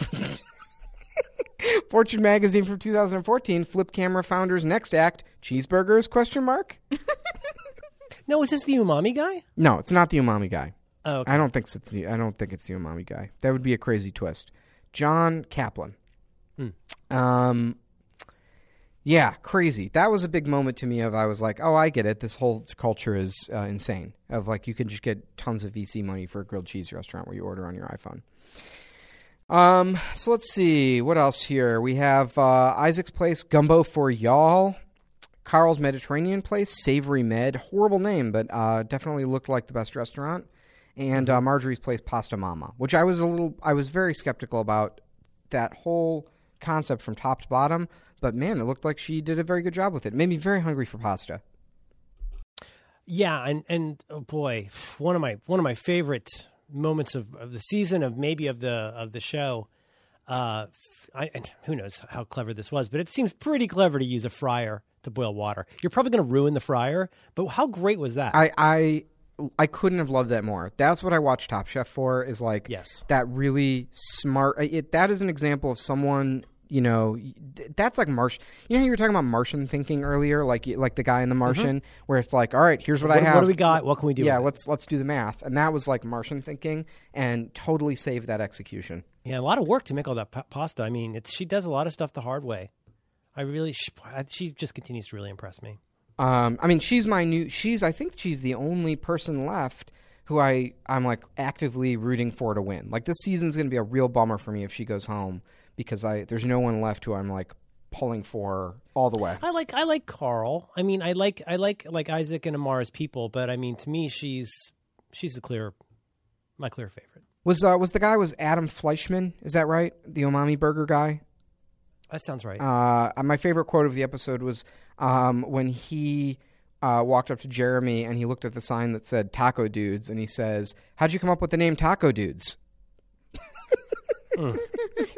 Fortune magazine from 2014. Flip camera founders next act: cheeseburgers? Question mark. <laughs> no. Is this the umami guy? No, it's not the umami guy. Oh, okay. I don't think it's the. I don't think it's the umami guy. That would be a crazy twist. John Kaplan. Um. Yeah, crazy. That was a big moment to me. Of I was like, oh, I get it. This whole culture is uh, insane. Of like, you can just get tons of VC money for a grilled cheese restaurant where you order on your iPhone. Um. So let's see what else here. We have uh, Isaac's Place Gumbo for y'all. Carl's Mediterranean Place, Savory Med. Horrible name, but uh, definitely looked like the best restaurant. And uh, Marjorie's Place, Pasta Mama, which I was a little, I was very skeptical about that whole concept from top to bottom. But man, it looked like she did a very good job with it. Made me very hungry for pasta. Yeah, and and oh boy, one of my one of my favorite moments of, of the season of maybe of the of the show. Uh, I, and who knows how clever this was, but it seems pretty clever to use a fryer to boil water. You're probably going to ruin the fryer, but how great was that? I, I I couldn't have loved that more. That's what I watch Top Chef for. Is like Yes. that really smart. It, that is an example of someone. You know, that's like Martian. You know, you were talking about Martian thinking earlier, like like the guy in the Martian, where it's like, all right, here's what, I Mm-hmm. Have. what do we got? What can we do? yeah, let's let's do the math, and that was like Martian thinking, and totally saved that execution. Yeah, a lot of work to make all that pa- pasta. I mean, it's she does a lot of stuff the hard way. I really, she, she just continues to really impress me. Um, I mean, she's my new. She's I think she's the only person left who I I'm like actively rooting for to win. Like this season's going to be a real bummer for me if she goes home because I there's no one left who I'm like pulling for all the way. I like, I like Carl. I mean, I like, I like, like Isaac and Amara's people, but I mean, to me, she's, she's the clear, my clear favorite. Was uh, was the guy was Adam Fleischman? Is that right? The umami burger guy. That sounds right. Uh, my favorite quote of the episode was um, when he uh, walked up to Jeremy and he looked at the sign that said Taco Dudes and he says, "How'd you come up with the name Taco Dudes?" <laughs>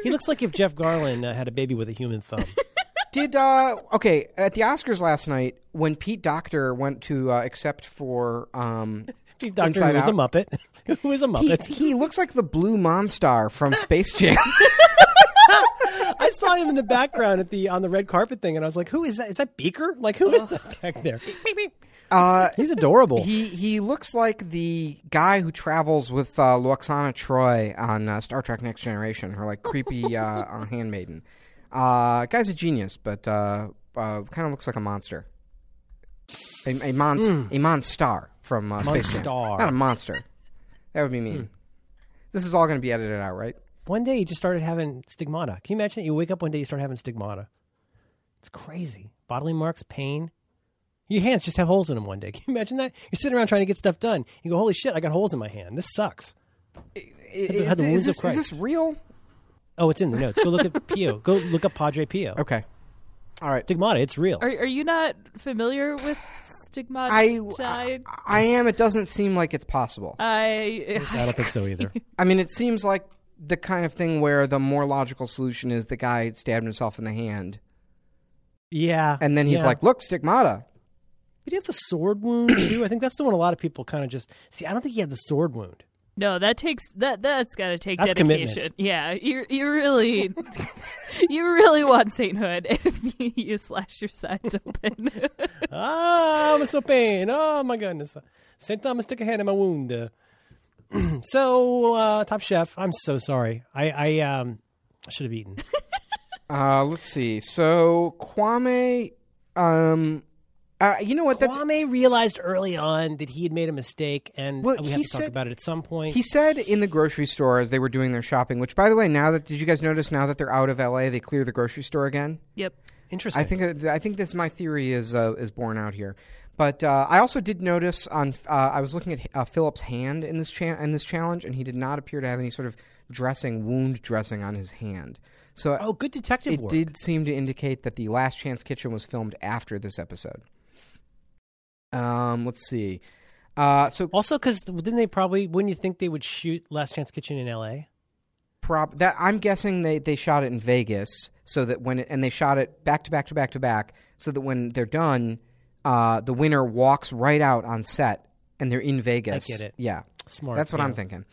he looks like if Jeff Garlin uh, had a baby with a human thumb. <laughs> Did uh okay at the Oscars last night when Pete Docter went to uh, accept for um <laughs> Steve Doctor, who is a. Muppet, who is a he, Muppet. he looks like the blue Monstar from Space Jam. <laughs> I saw him in the background at the on the red carpet thing, and I was like, "Who is that? Is that Beaker? Like, who is that back there?" uh He's adorable. he he looks like the guy who travels with uh, Lwaxana Troi on uh, Star Trek Next Generation, her like creepy <laughs> uh, uh, handmaiden. Uh, guy's a genius, but uh, uh, kind of looks like a monster. A, a, monst- a monstar from uh, Space Jam. Not a monster. That would be mean. This is all going to be edited out, right? One day, he just started having stigmata. Can you imagine that you wake up one day, you start having stigmata? It's crazy. Bodily marks, pain. Your hands just have holes in them one day. <laughs> Can you imagine that? You're sitting around trying to get stuff done. You go, "Holy shit! I got holes in my hand. This sucks." Is, had the wounds this, is this real? Oh, it's in the notes. Go look at <laughs> Pio. Go look up Padre Pio. Okay. All right. Stigmata. It's real. Are are you not familiar with stigmata? I, I I am. It doesn't seem like it's possible. I I don't think so <laughs> either. I mean, it seems like the kind of thing where the more logical solution is the guy stabbed himself in the hand, Yeah. and then he's yeah. like, "Look, stigmata." Did he have the sword wound too? I think that's the one a lot of people kind of just see. I don't think he had the sword wound. no, that takes that that's got to take That's dedication. commitment. Yeah, you you really <laughs> you really want sainthood <laughs> if you slash your sides open. <laughs> ah, I'm so pain. Oh my goodness. Saint Thomas stick a hand in my wound. <clears throat> So, uh, Top Chef, I'm so sorry. I, I um, I should have eaten. <laughs> Uh, let's see. So Kwame, um, uh, you know what? That's Kwame realized early on that he had made a mistake, and Well, we have he to talk said- about it at some point. he said in the grocery store as they were doing their shopping. Which, by the way, now that did you guys notice? Now that they're out of LA, they clear the grocery store again. yep. Interesting. I think I think this my theory is uh, is borne out here. But uh, I also did notice on uh, I was looking at uh, Philip's hand in this cha- in this challenge, and he did not appear to have any sort of dressing wound dressing on his hand. So Oh, good detective it work. did seem to indicate that the Last Chance Kitchen was filmed after this episode. Um, let's see. Uh, so Also, because didn't they probably? Wouldn't you think they would shoot Last Chance Kitchen in L.A.? prop that I'm guessing they they shot it in Vegas so that when it, and they shot it back to back to back to back so that when they're done, uh, the winner walks right out on set and they're in Vegas. I get it. Yeah, Smart, That's what yeah. I'm thinking.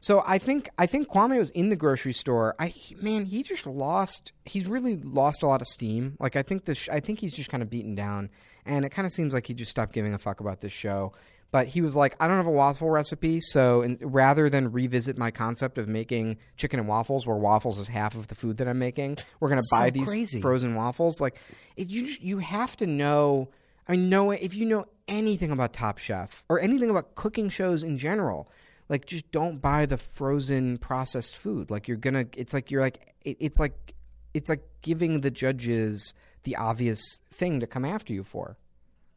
So I think I think Kwame was in the grocery store. I man, he just lost. He's really lost a lot of steam. Like I think this. I think he's just kind of beaten down, and it kind of seems like he just stopped giving a fuck about this show. But he was like, I don't have a waffle recipe, so in, rather than revisit my concept of making chicken and waffles, where waffles is half of the food that I'm making, we're gonna So buy these crazy. frozen waffles. Like, it, you you have to know. I know if you know anything about Top Chef or anything about cooking shows in general, like just don't buy the frozen processed food. Like you're gonna, it's like you're like it, it's like it's like giving the judges the obvious thing to come after you for.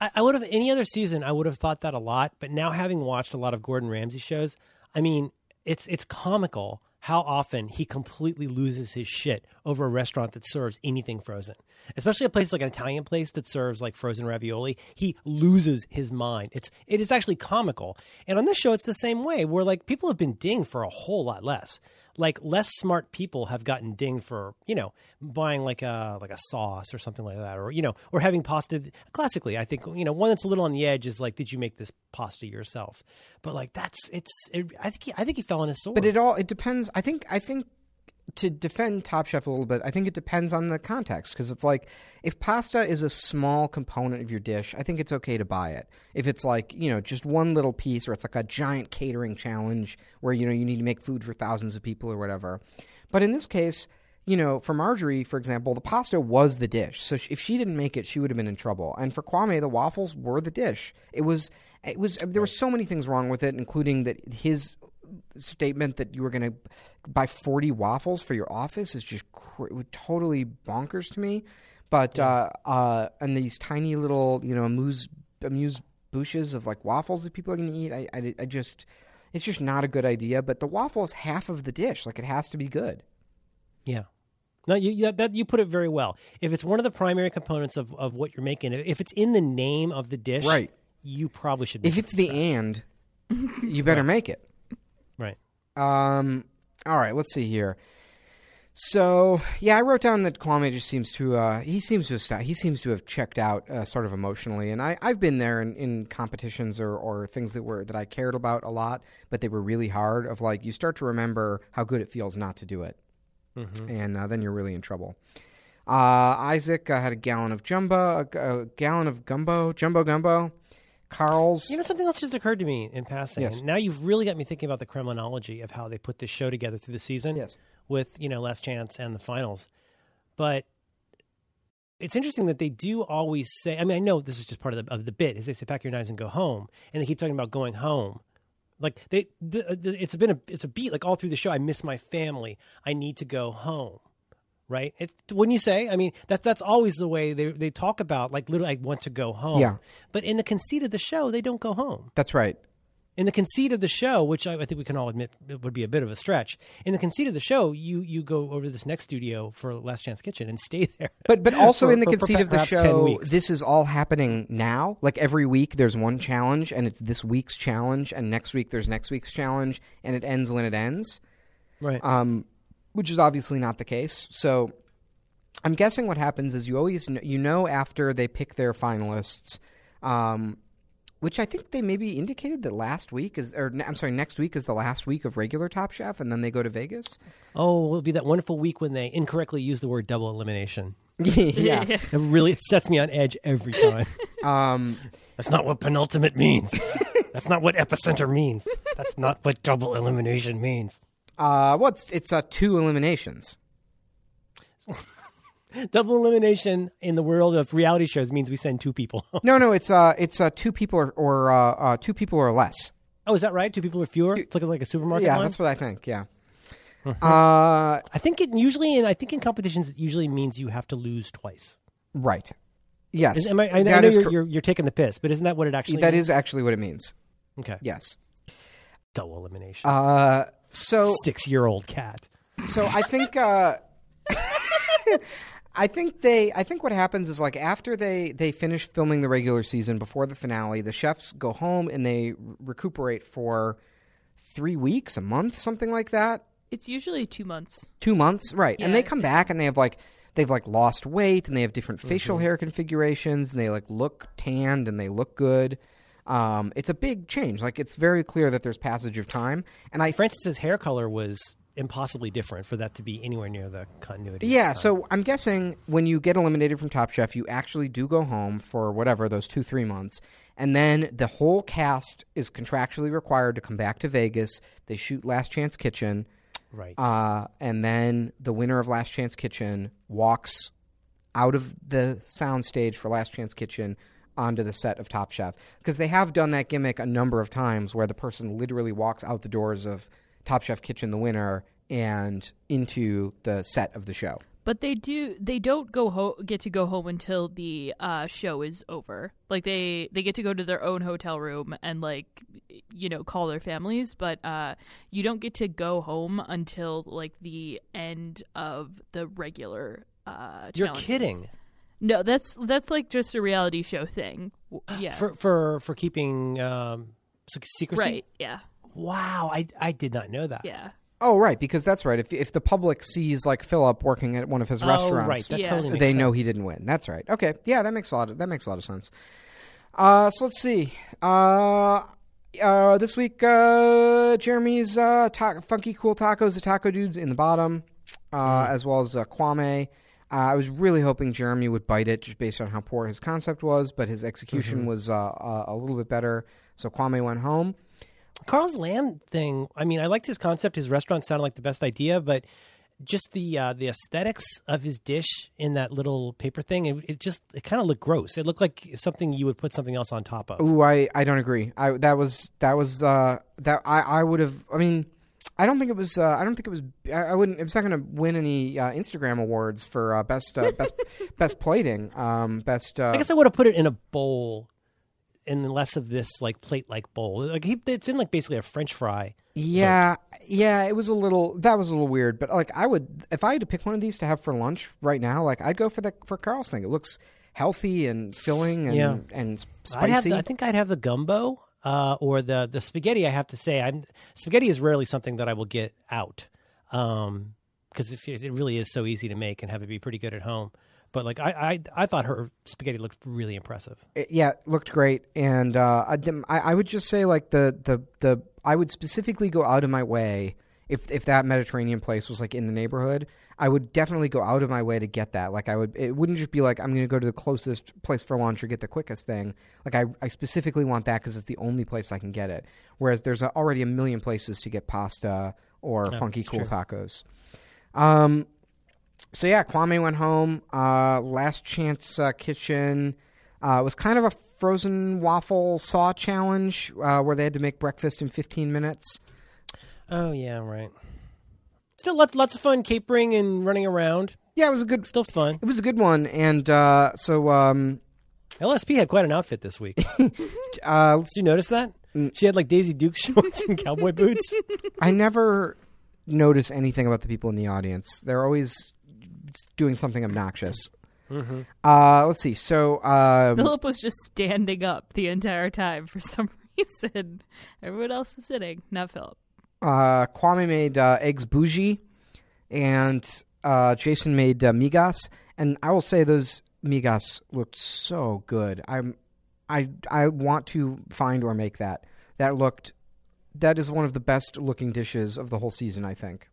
I, I would have any other season. I would have thought that a lot, but now having watched a lot of Gordon Ramsay shows, I mean, it's it's comical how often he completely loses his shit over a restaurant that serves anything frozen, especially a place like an Italian place that serves like frozen ravioli. He loses his mind. It's it is actually comical, and on this show, it's the same way. Where like people have been dinged for a whole lot less. Like less smart people have gotten dinged for you know buying like a like a sauce or something like that, or you know, or having pasta. Classically, I think you know one that's a little on the edge is like, did you make this pasta yourself? But like that's it's. It, I think he, I think he fell on his sword. But it all it depends. I think I think to defend Top Chef a little bit, I think it depends on the context because it's like if pasta is a small component of your dish, I think it's okay to buy it. If it's like you know just one little piece, or it's like a giant catering challenge where you know you need to make food for thousands of people or whatever. But in this case, you know, for Marjorie, for example, the pasta was the dish. So if she didn't make it, she would have been in trouble. And for Kwame, the waffles were the dish. It was it was there were so many things wrong with it, including that his statement that you were going to buy 40 waffles for your office is just cr- totally bonkers to me. But uh, uh, and these tiny little, you know, amuse amuse bouches of like waffles that people are going to eat, I, I, I just, it's just not a good idea. But the waffle is half of the dish; like it has to be good. Yeah. No, you you- that you put it very well. If it's one of the primary components of, of what you're making, if it's in the name of the dish, Right. you probably should. If make it's it the and, you better make it. Right, Um. All right. Let's see here. So yeah, I wrote down that Kwame just seems to uh, he seems to have he seems to have checked out uh, sort of emotionally, and I I've been there in, in competitions or, or things that were that I cared about a lot, but they were really hard. Of like you start to remember how good it feels not to do it, and uh, then you're really in trouble. Uh, Isaac uh, had a gallon of jumbo, a, a gallon of gumbo, jumbo gumbo. Carl's You know, something else just occurred to me in passing. Yes. Now you've really got me thinking about the Kremlinology of how they put this show together through the season. Yes. With, you know, Last Chance and the finals. But it's interesting that they do always say, I mean, I know this is just part of the, of the bit, is they say, pack your knives and go home. And they keep talking about going home. Like they, the, the, it's been a, it's a beat like all through the show. I miss my family. I need to go home. Right? It, wouldn't you say? I mean, that that's always the way they they talk about like literally, I want to go home. Yeah. But in the conceit of the show, they don't go home. that's right. In the conceit of the show, which I, I think we can all admit it would be a bit of a stretch, in the conceit of the show, you you go over to this next studio for Last Chance Kitchen and <laughs> stay there. But but also For- in the for- for conceit of the show, this is all happening now. Like every week, there's one challenge, and it's this week's challenge, and next week there's next week's challenge, and it ends when it ends. right. Um, which is obviously not the case. So I'm guessing what happens is you always kn- you know after they pick their finalists. Um, which I think they maybe indicated that last week is, or I'm sorry, next week is the last week of regular Top Chef, and then they go to Vegas. oh, it'll be that wonderful week when they incorrectly use the word double elimination. <laughs> <laughs> yeah. It really it sets me on edge every time. <laughs> Um, That's not what penultimate means. That's not what epicenter means. That's not what double elimination means. Uh, well, it's, it's uh, two eliminations. <laughs> Double elimination in the world of reality shows means we send two people. <laughs> No, no, it's uh, it's uh, two people or, or uh, uh, two people or less. oh, is that right? Two people or fewer? It's looking like a supermarket yeah, line? that's what I think. Yeah. Mm-hmm. <laughs> uh, I think it usually, in I think in competitions, it usually means you have to lose twice. right. Yes. Is, am I, I, I know you're, cor- you're, you're taking the piss, but isn't that what it actually that means? is actually what it means. Okay. Yes. Double elimination. Uh, so Six year old cat. so I think uh, <laughs> I think they I think what happens is like after they they finish filming the regular season before the finale, the chefs go home and they recuperate for three weeks, a month, something like that. It's usually two months. two months right and they Yeah. come back and they have like they've like lost weight and they have different facial Mm-hmm. hair configurations and they like look tanned and they look good um, it's a big change. Like it's very clear that there's passage of time. And i Frances's hair color was impossibly different for that to be anywhere near the continuity. yeah so i'm guessing when you get eliminated from top chef you actually do go home for whatever those two three months. And then the whole cast is contractually required to come back to vegas. They shoot last chance kitchen. Right. Uh, and then the winner of Last Chance Kitchen walks out of the soundstage for Last Chance Kitchen onto the set of Top Chef because they have done that gimmick a number of times where the person literally walks out the doors of Top Chef Kitchen, the winner, and into the set of the show. But they do they don't go ho- get to go home until the uh, show is over. Like they they get to go to their own hotel room and like you know call their families, but uh, you don't get to go home until like the end of the regular. Uh, You're challenges. kidding. No, that's that's like just a reality show thing. <gasps> Yeah, For for for keeping um, sec- secrecy. right. Yeah, Wow, I I did not know that. yeah. Oh, right, because that's right. If if the public sees like Philip working at one of his Oh, restaurants, right. That Yeah. totally makes they know he didn't win. That's right. Okay, yeah, that makes a lot. Of, that makes a lot of sense. Uh, so let's see. Uh, uh, this week, uh, Jeremy's uh, ta- funky cool tacos, the taco dudes in the bottom, uh, Mm. as well as uh, Kwame. Uh, I was really hoping Jeremy would bite it, just based on how poor his concept was, but his execution Mm-hmm. was uh, uh, a little bit better. So Kwame went home. Carl's lamb thing. I mean, I liked his concept. His restaurant sounded like the best idea, but just the uh, the aesthetics of his dish in that little paper thing, it, it just it kind of looked gross. It looked like something you would put something else on top of. Ooh, I, I don't agree. I that was that was uh that I I would have. I mean, I don't think it was. Uh, I don't think it was. I, I wouldn't. It was not going to win any uh, Instagram awards for uh, best uh, best <laughs> best plating. Um, best. Uh, I guess I would have put it in a bowl, and less of this like plate like bowl. Like he, it's in like basically a French fry. yeah, yeah. It was a little. That was a little weird. But like, I would if I had to pick one of these to have for lunch right now. Like, I'd go for the for Carl's thing. It looks healthy and filling and Yeah. and spicy. I think I'd have the gumbo uh, or the the spaghetti. I have to say, I'm spaghetti is rarely something that I will get out because it, it really is so easy to make and have it be pretty good at home. But like I, I, I thought her spaghetti looked really impressive. it- yeah, looked great, and uh, I I would just say like the the the I would specifically go out of my way if if that Mediterranean place was like in the neighborhood. I would definitely go out of my way to get that. Like I would, it wouldn't just be like I'm going to go to the closest place for lunch or get the quickest thing. Like I, I specifically want that because it's the only place I can get it. Whereas there's already a million places to get pasta or funky cool tacos. Um, so yeah, Kwame went home. Uh, Last Chance uh, Kitchen uh, was kind of a frozen waffle saw challenge uh, where they had to make breakfast in 15 minutes. Oh yeah, right. Still lots lots of fun capering and running around. Yeah, it was a good. Still fun. It was a good one, and uh, so um, LSP had quite an outfit this week. <laughs> Did uh, you notice that? She had like Daisy Duke <laughs> shorts and cowboy boots. <laughs> I never notice anything about the people in the audience. They're always doing something obnoxious. Uh, let's see. So um, Philip was just standing up the entire time for some reason. Everyone else is sitting, not Philip. Uh, Kwame made uh, eggs bougie, and uh, Jason made uh, migas. And I will say those migas looked so good. I'm, I, I want to find or make that. That looked, that is one of the best looking dishes of the whole season. I think.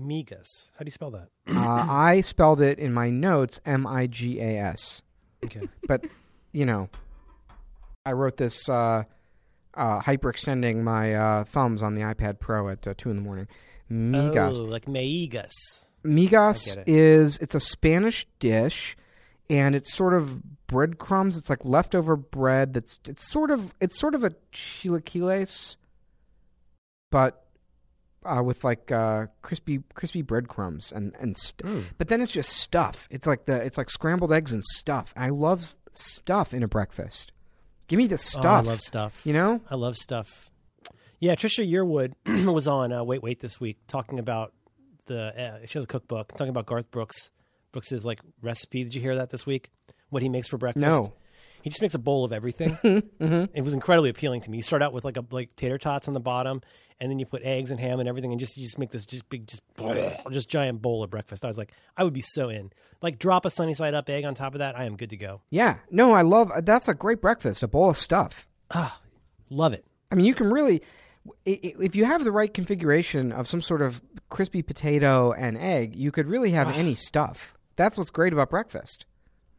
Migas. How do you spell that? Uh, I spelled it in my notes M I G A S, Okay. but you know, I wrote this uh, uh, hyperextending my uh, thumbs on the iPad Pro at uh, two in the morning. Migas. Oh, like meigas. Migas it. is it's a Spanish dish, and it's sort of breadcrumbs. It's like leftover bread. That's it's sort of it's sort of a chilaquiles, but uh, with like uh, crispy crispy breadcrumbs and and st- Mm. but then it's just stuff. It's like the it's like scrambled eggs and stuff. I love stuff in a breakfast. Give me the Oh, stuff. I love stuff. You know? I love stuff. Yeah, Trisha Yearwood <clears throat> was on uh, Wait Wait this week talking about the uh, she has a cookbook talking about Garth Brooks Brooks's like recipe. Did you hear that this week? What he makes for breakfast? No. He just makes a bowl of everything. <laughs> Mm-hmm. It was incredibly appealing to me. You start out with like a like tater tots on the bottom, and then you put eggs and ham and everything, and just you just make this just big just just giant bowl of breakfast. I was like, I would be so in. Like drop a sunny side up egg on top of that. I am good to go. Yeah. No, I love that's a great breakfast. A bowl of stuff. Ah, Love it. I mean, you can really, if you have the right configuration of some sort of crispy potato and egg, you could really have any stuff. That's what's great about breakfast.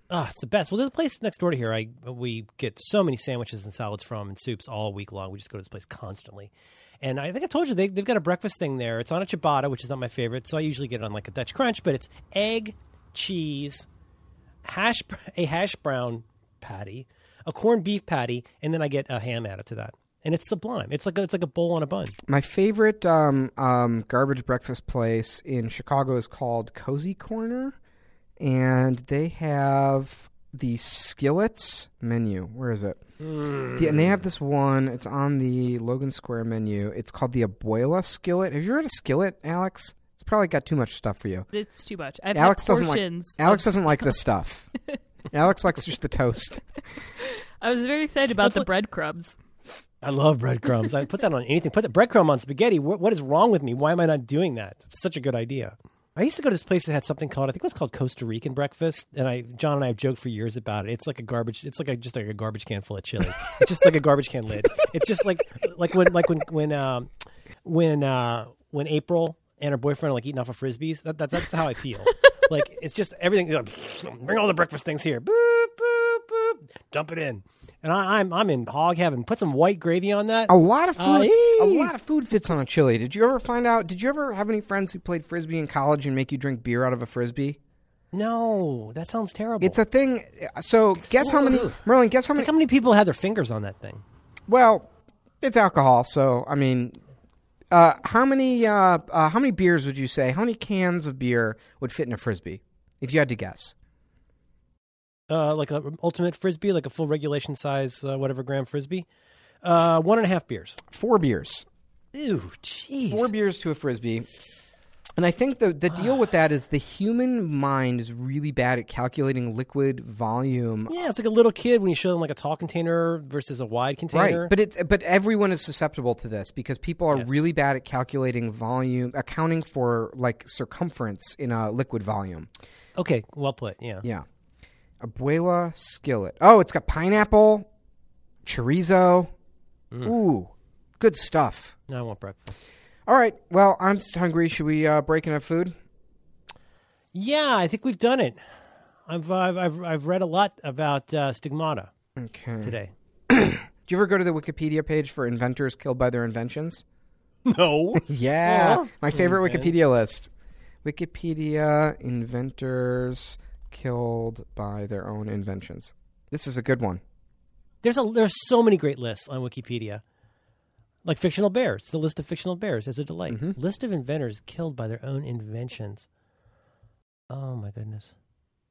Ah, it's the best. Well, there's a place next door to here. I we get so many sandwiches and salads from and soups all week long. We just go to this place constantly. And I think I've told you they, they've got a breakfast thing there. It's on a ciabatta, which is not my favorite, so I usually get it on like a Dutch crunch. But it's egg, cheese, hash a hash brown patty, a corned beef patty, and then I get a ham added to that. And it's sublime. It's like a, it's like a bowl on a bun. My favorite um, um, garbage breakfast place in Chicago is called Cozy Corner, and they have the skillets menu. Where is it? The- and they have this one. It's on the Logan Square menu. It's called the Abuela skillet. Have you heard of skillet, Alex? It's probably got too much stuff for you. It's too much. I've Alex had doesn't like portions. Alex doesn't like the stuff. Alex likes just the toast. <laughs> <laughs> I was very excited about That's the like- breadcrumbs. I love breadcrumbs. I put that on anything. Put the breadcrumb on spaghetti. What, what is wrong with me? Why am I not doing that? It's such a good idea. I used to go to this place that had something called I think it was called Costa Rican breakfast, and I John and I have joked for years about it. It's like a garbage. It's like a, just like a garbage can full of chili. <laughs> It's just like a garbage can lid. It's just like like when like when when um, when uh, when April and her boyfriend are like eating off of frisbees. That, that's that's how I feel. <laughs> like it's just everything. Like, bring all the breakfast things here. Boop. Dump it in, and I, I'm I'm in hog heaven. Put some white gravy on that. A lot of food. Aye. a lot of food fits on a chili. Did you ever find out? Did you ever have any friends who played frisbee in college and make you drink beer out of a frisbee? No, that sounds terrible. It's a thing. So guess how many, Merlin? Guess how many? Think how many people had their fingers on that thing? Well, it's alcohol, so I mean, uh, how many uh, uh, how many beers would you say? How many cans of beer would fit in a frisbee? If you had to guess, Uh, like a ultimate frisbee, like a full regulation size, uh, whatever gram frisbee. Uh, one and a half beers. four beers. Ew, jeez. Four beers to a frisbee. And I think the the deal with that is the human mind is really bad at calculating liquid volume. Yeah, it's like a little kid when you show them like a tall container versus a wide container. Right, but it's but everyone is susceptible to this because people are Yes. really bad at calculating volume, accounting for like circumference in a liquid volume. okay, well put. Yeah. Yeah. Abuela skillet. Oh, it's got pineapple, chorizo. Ooh, good stuff. Now I want breakfast. All right. Well, I'm just hungry. Should we uh, break enough food? Yeah, I think we've done it. I've I've I've, I've read a lot about uh, stigmata Okay. today. <clears throat> Do you ever go to the Wikipedia page for inventors killed by their inventions? <laughs> No. <laughs> Yeah, my favorite Okay. Wikipedia list. Wikipedia inventors killed by their own inventions. This is a good one. There's a there's so many great lists on Wikipedia. Like fictional bears, the list of fictional bears is a delight. Mm-hmm. List of inventors killed by their own inventions. Oh my goodness.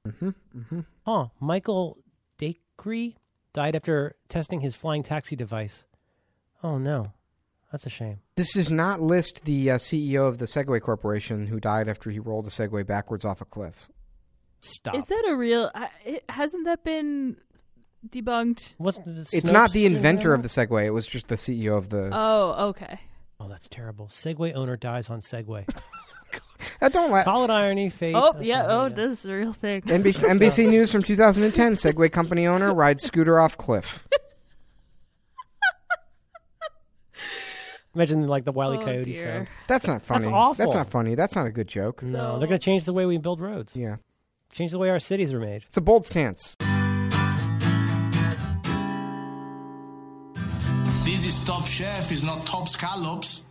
Mm-hmm, mm-hmm. Huh. Michael Dacre died after testing his flying taxi device. Oh no. That's a shame. This does not list the uh, CEO of the Segway Corporation who died after he rolled a Segway backwards off a cliff. Stop. Is that a real? I- it, hasn't that been debunked? Wasn't the It's not the doing inventor of the Segway. It was just the CEO of the. Oh, okay. Oh, that's terrible. Segway owner dies on Segway. <laughs> Uh, don't laugh. Call it irony, fate. Oh, Okay, yeah. Oh, yeah. this is a real thing. NBC, <laughs> NBC News from 2010: Segway company owner rides scooter off cliff. <laughs> Imagine like the Wile E. Oh, Coyote dear. sound. That's not funny. awful. That's not funny. That's not a good joke. No, they're going to change the way we build roads. Yeah, Change the way our cities are made. it's a bold stance. This is Top Chef, is not Top Scallops.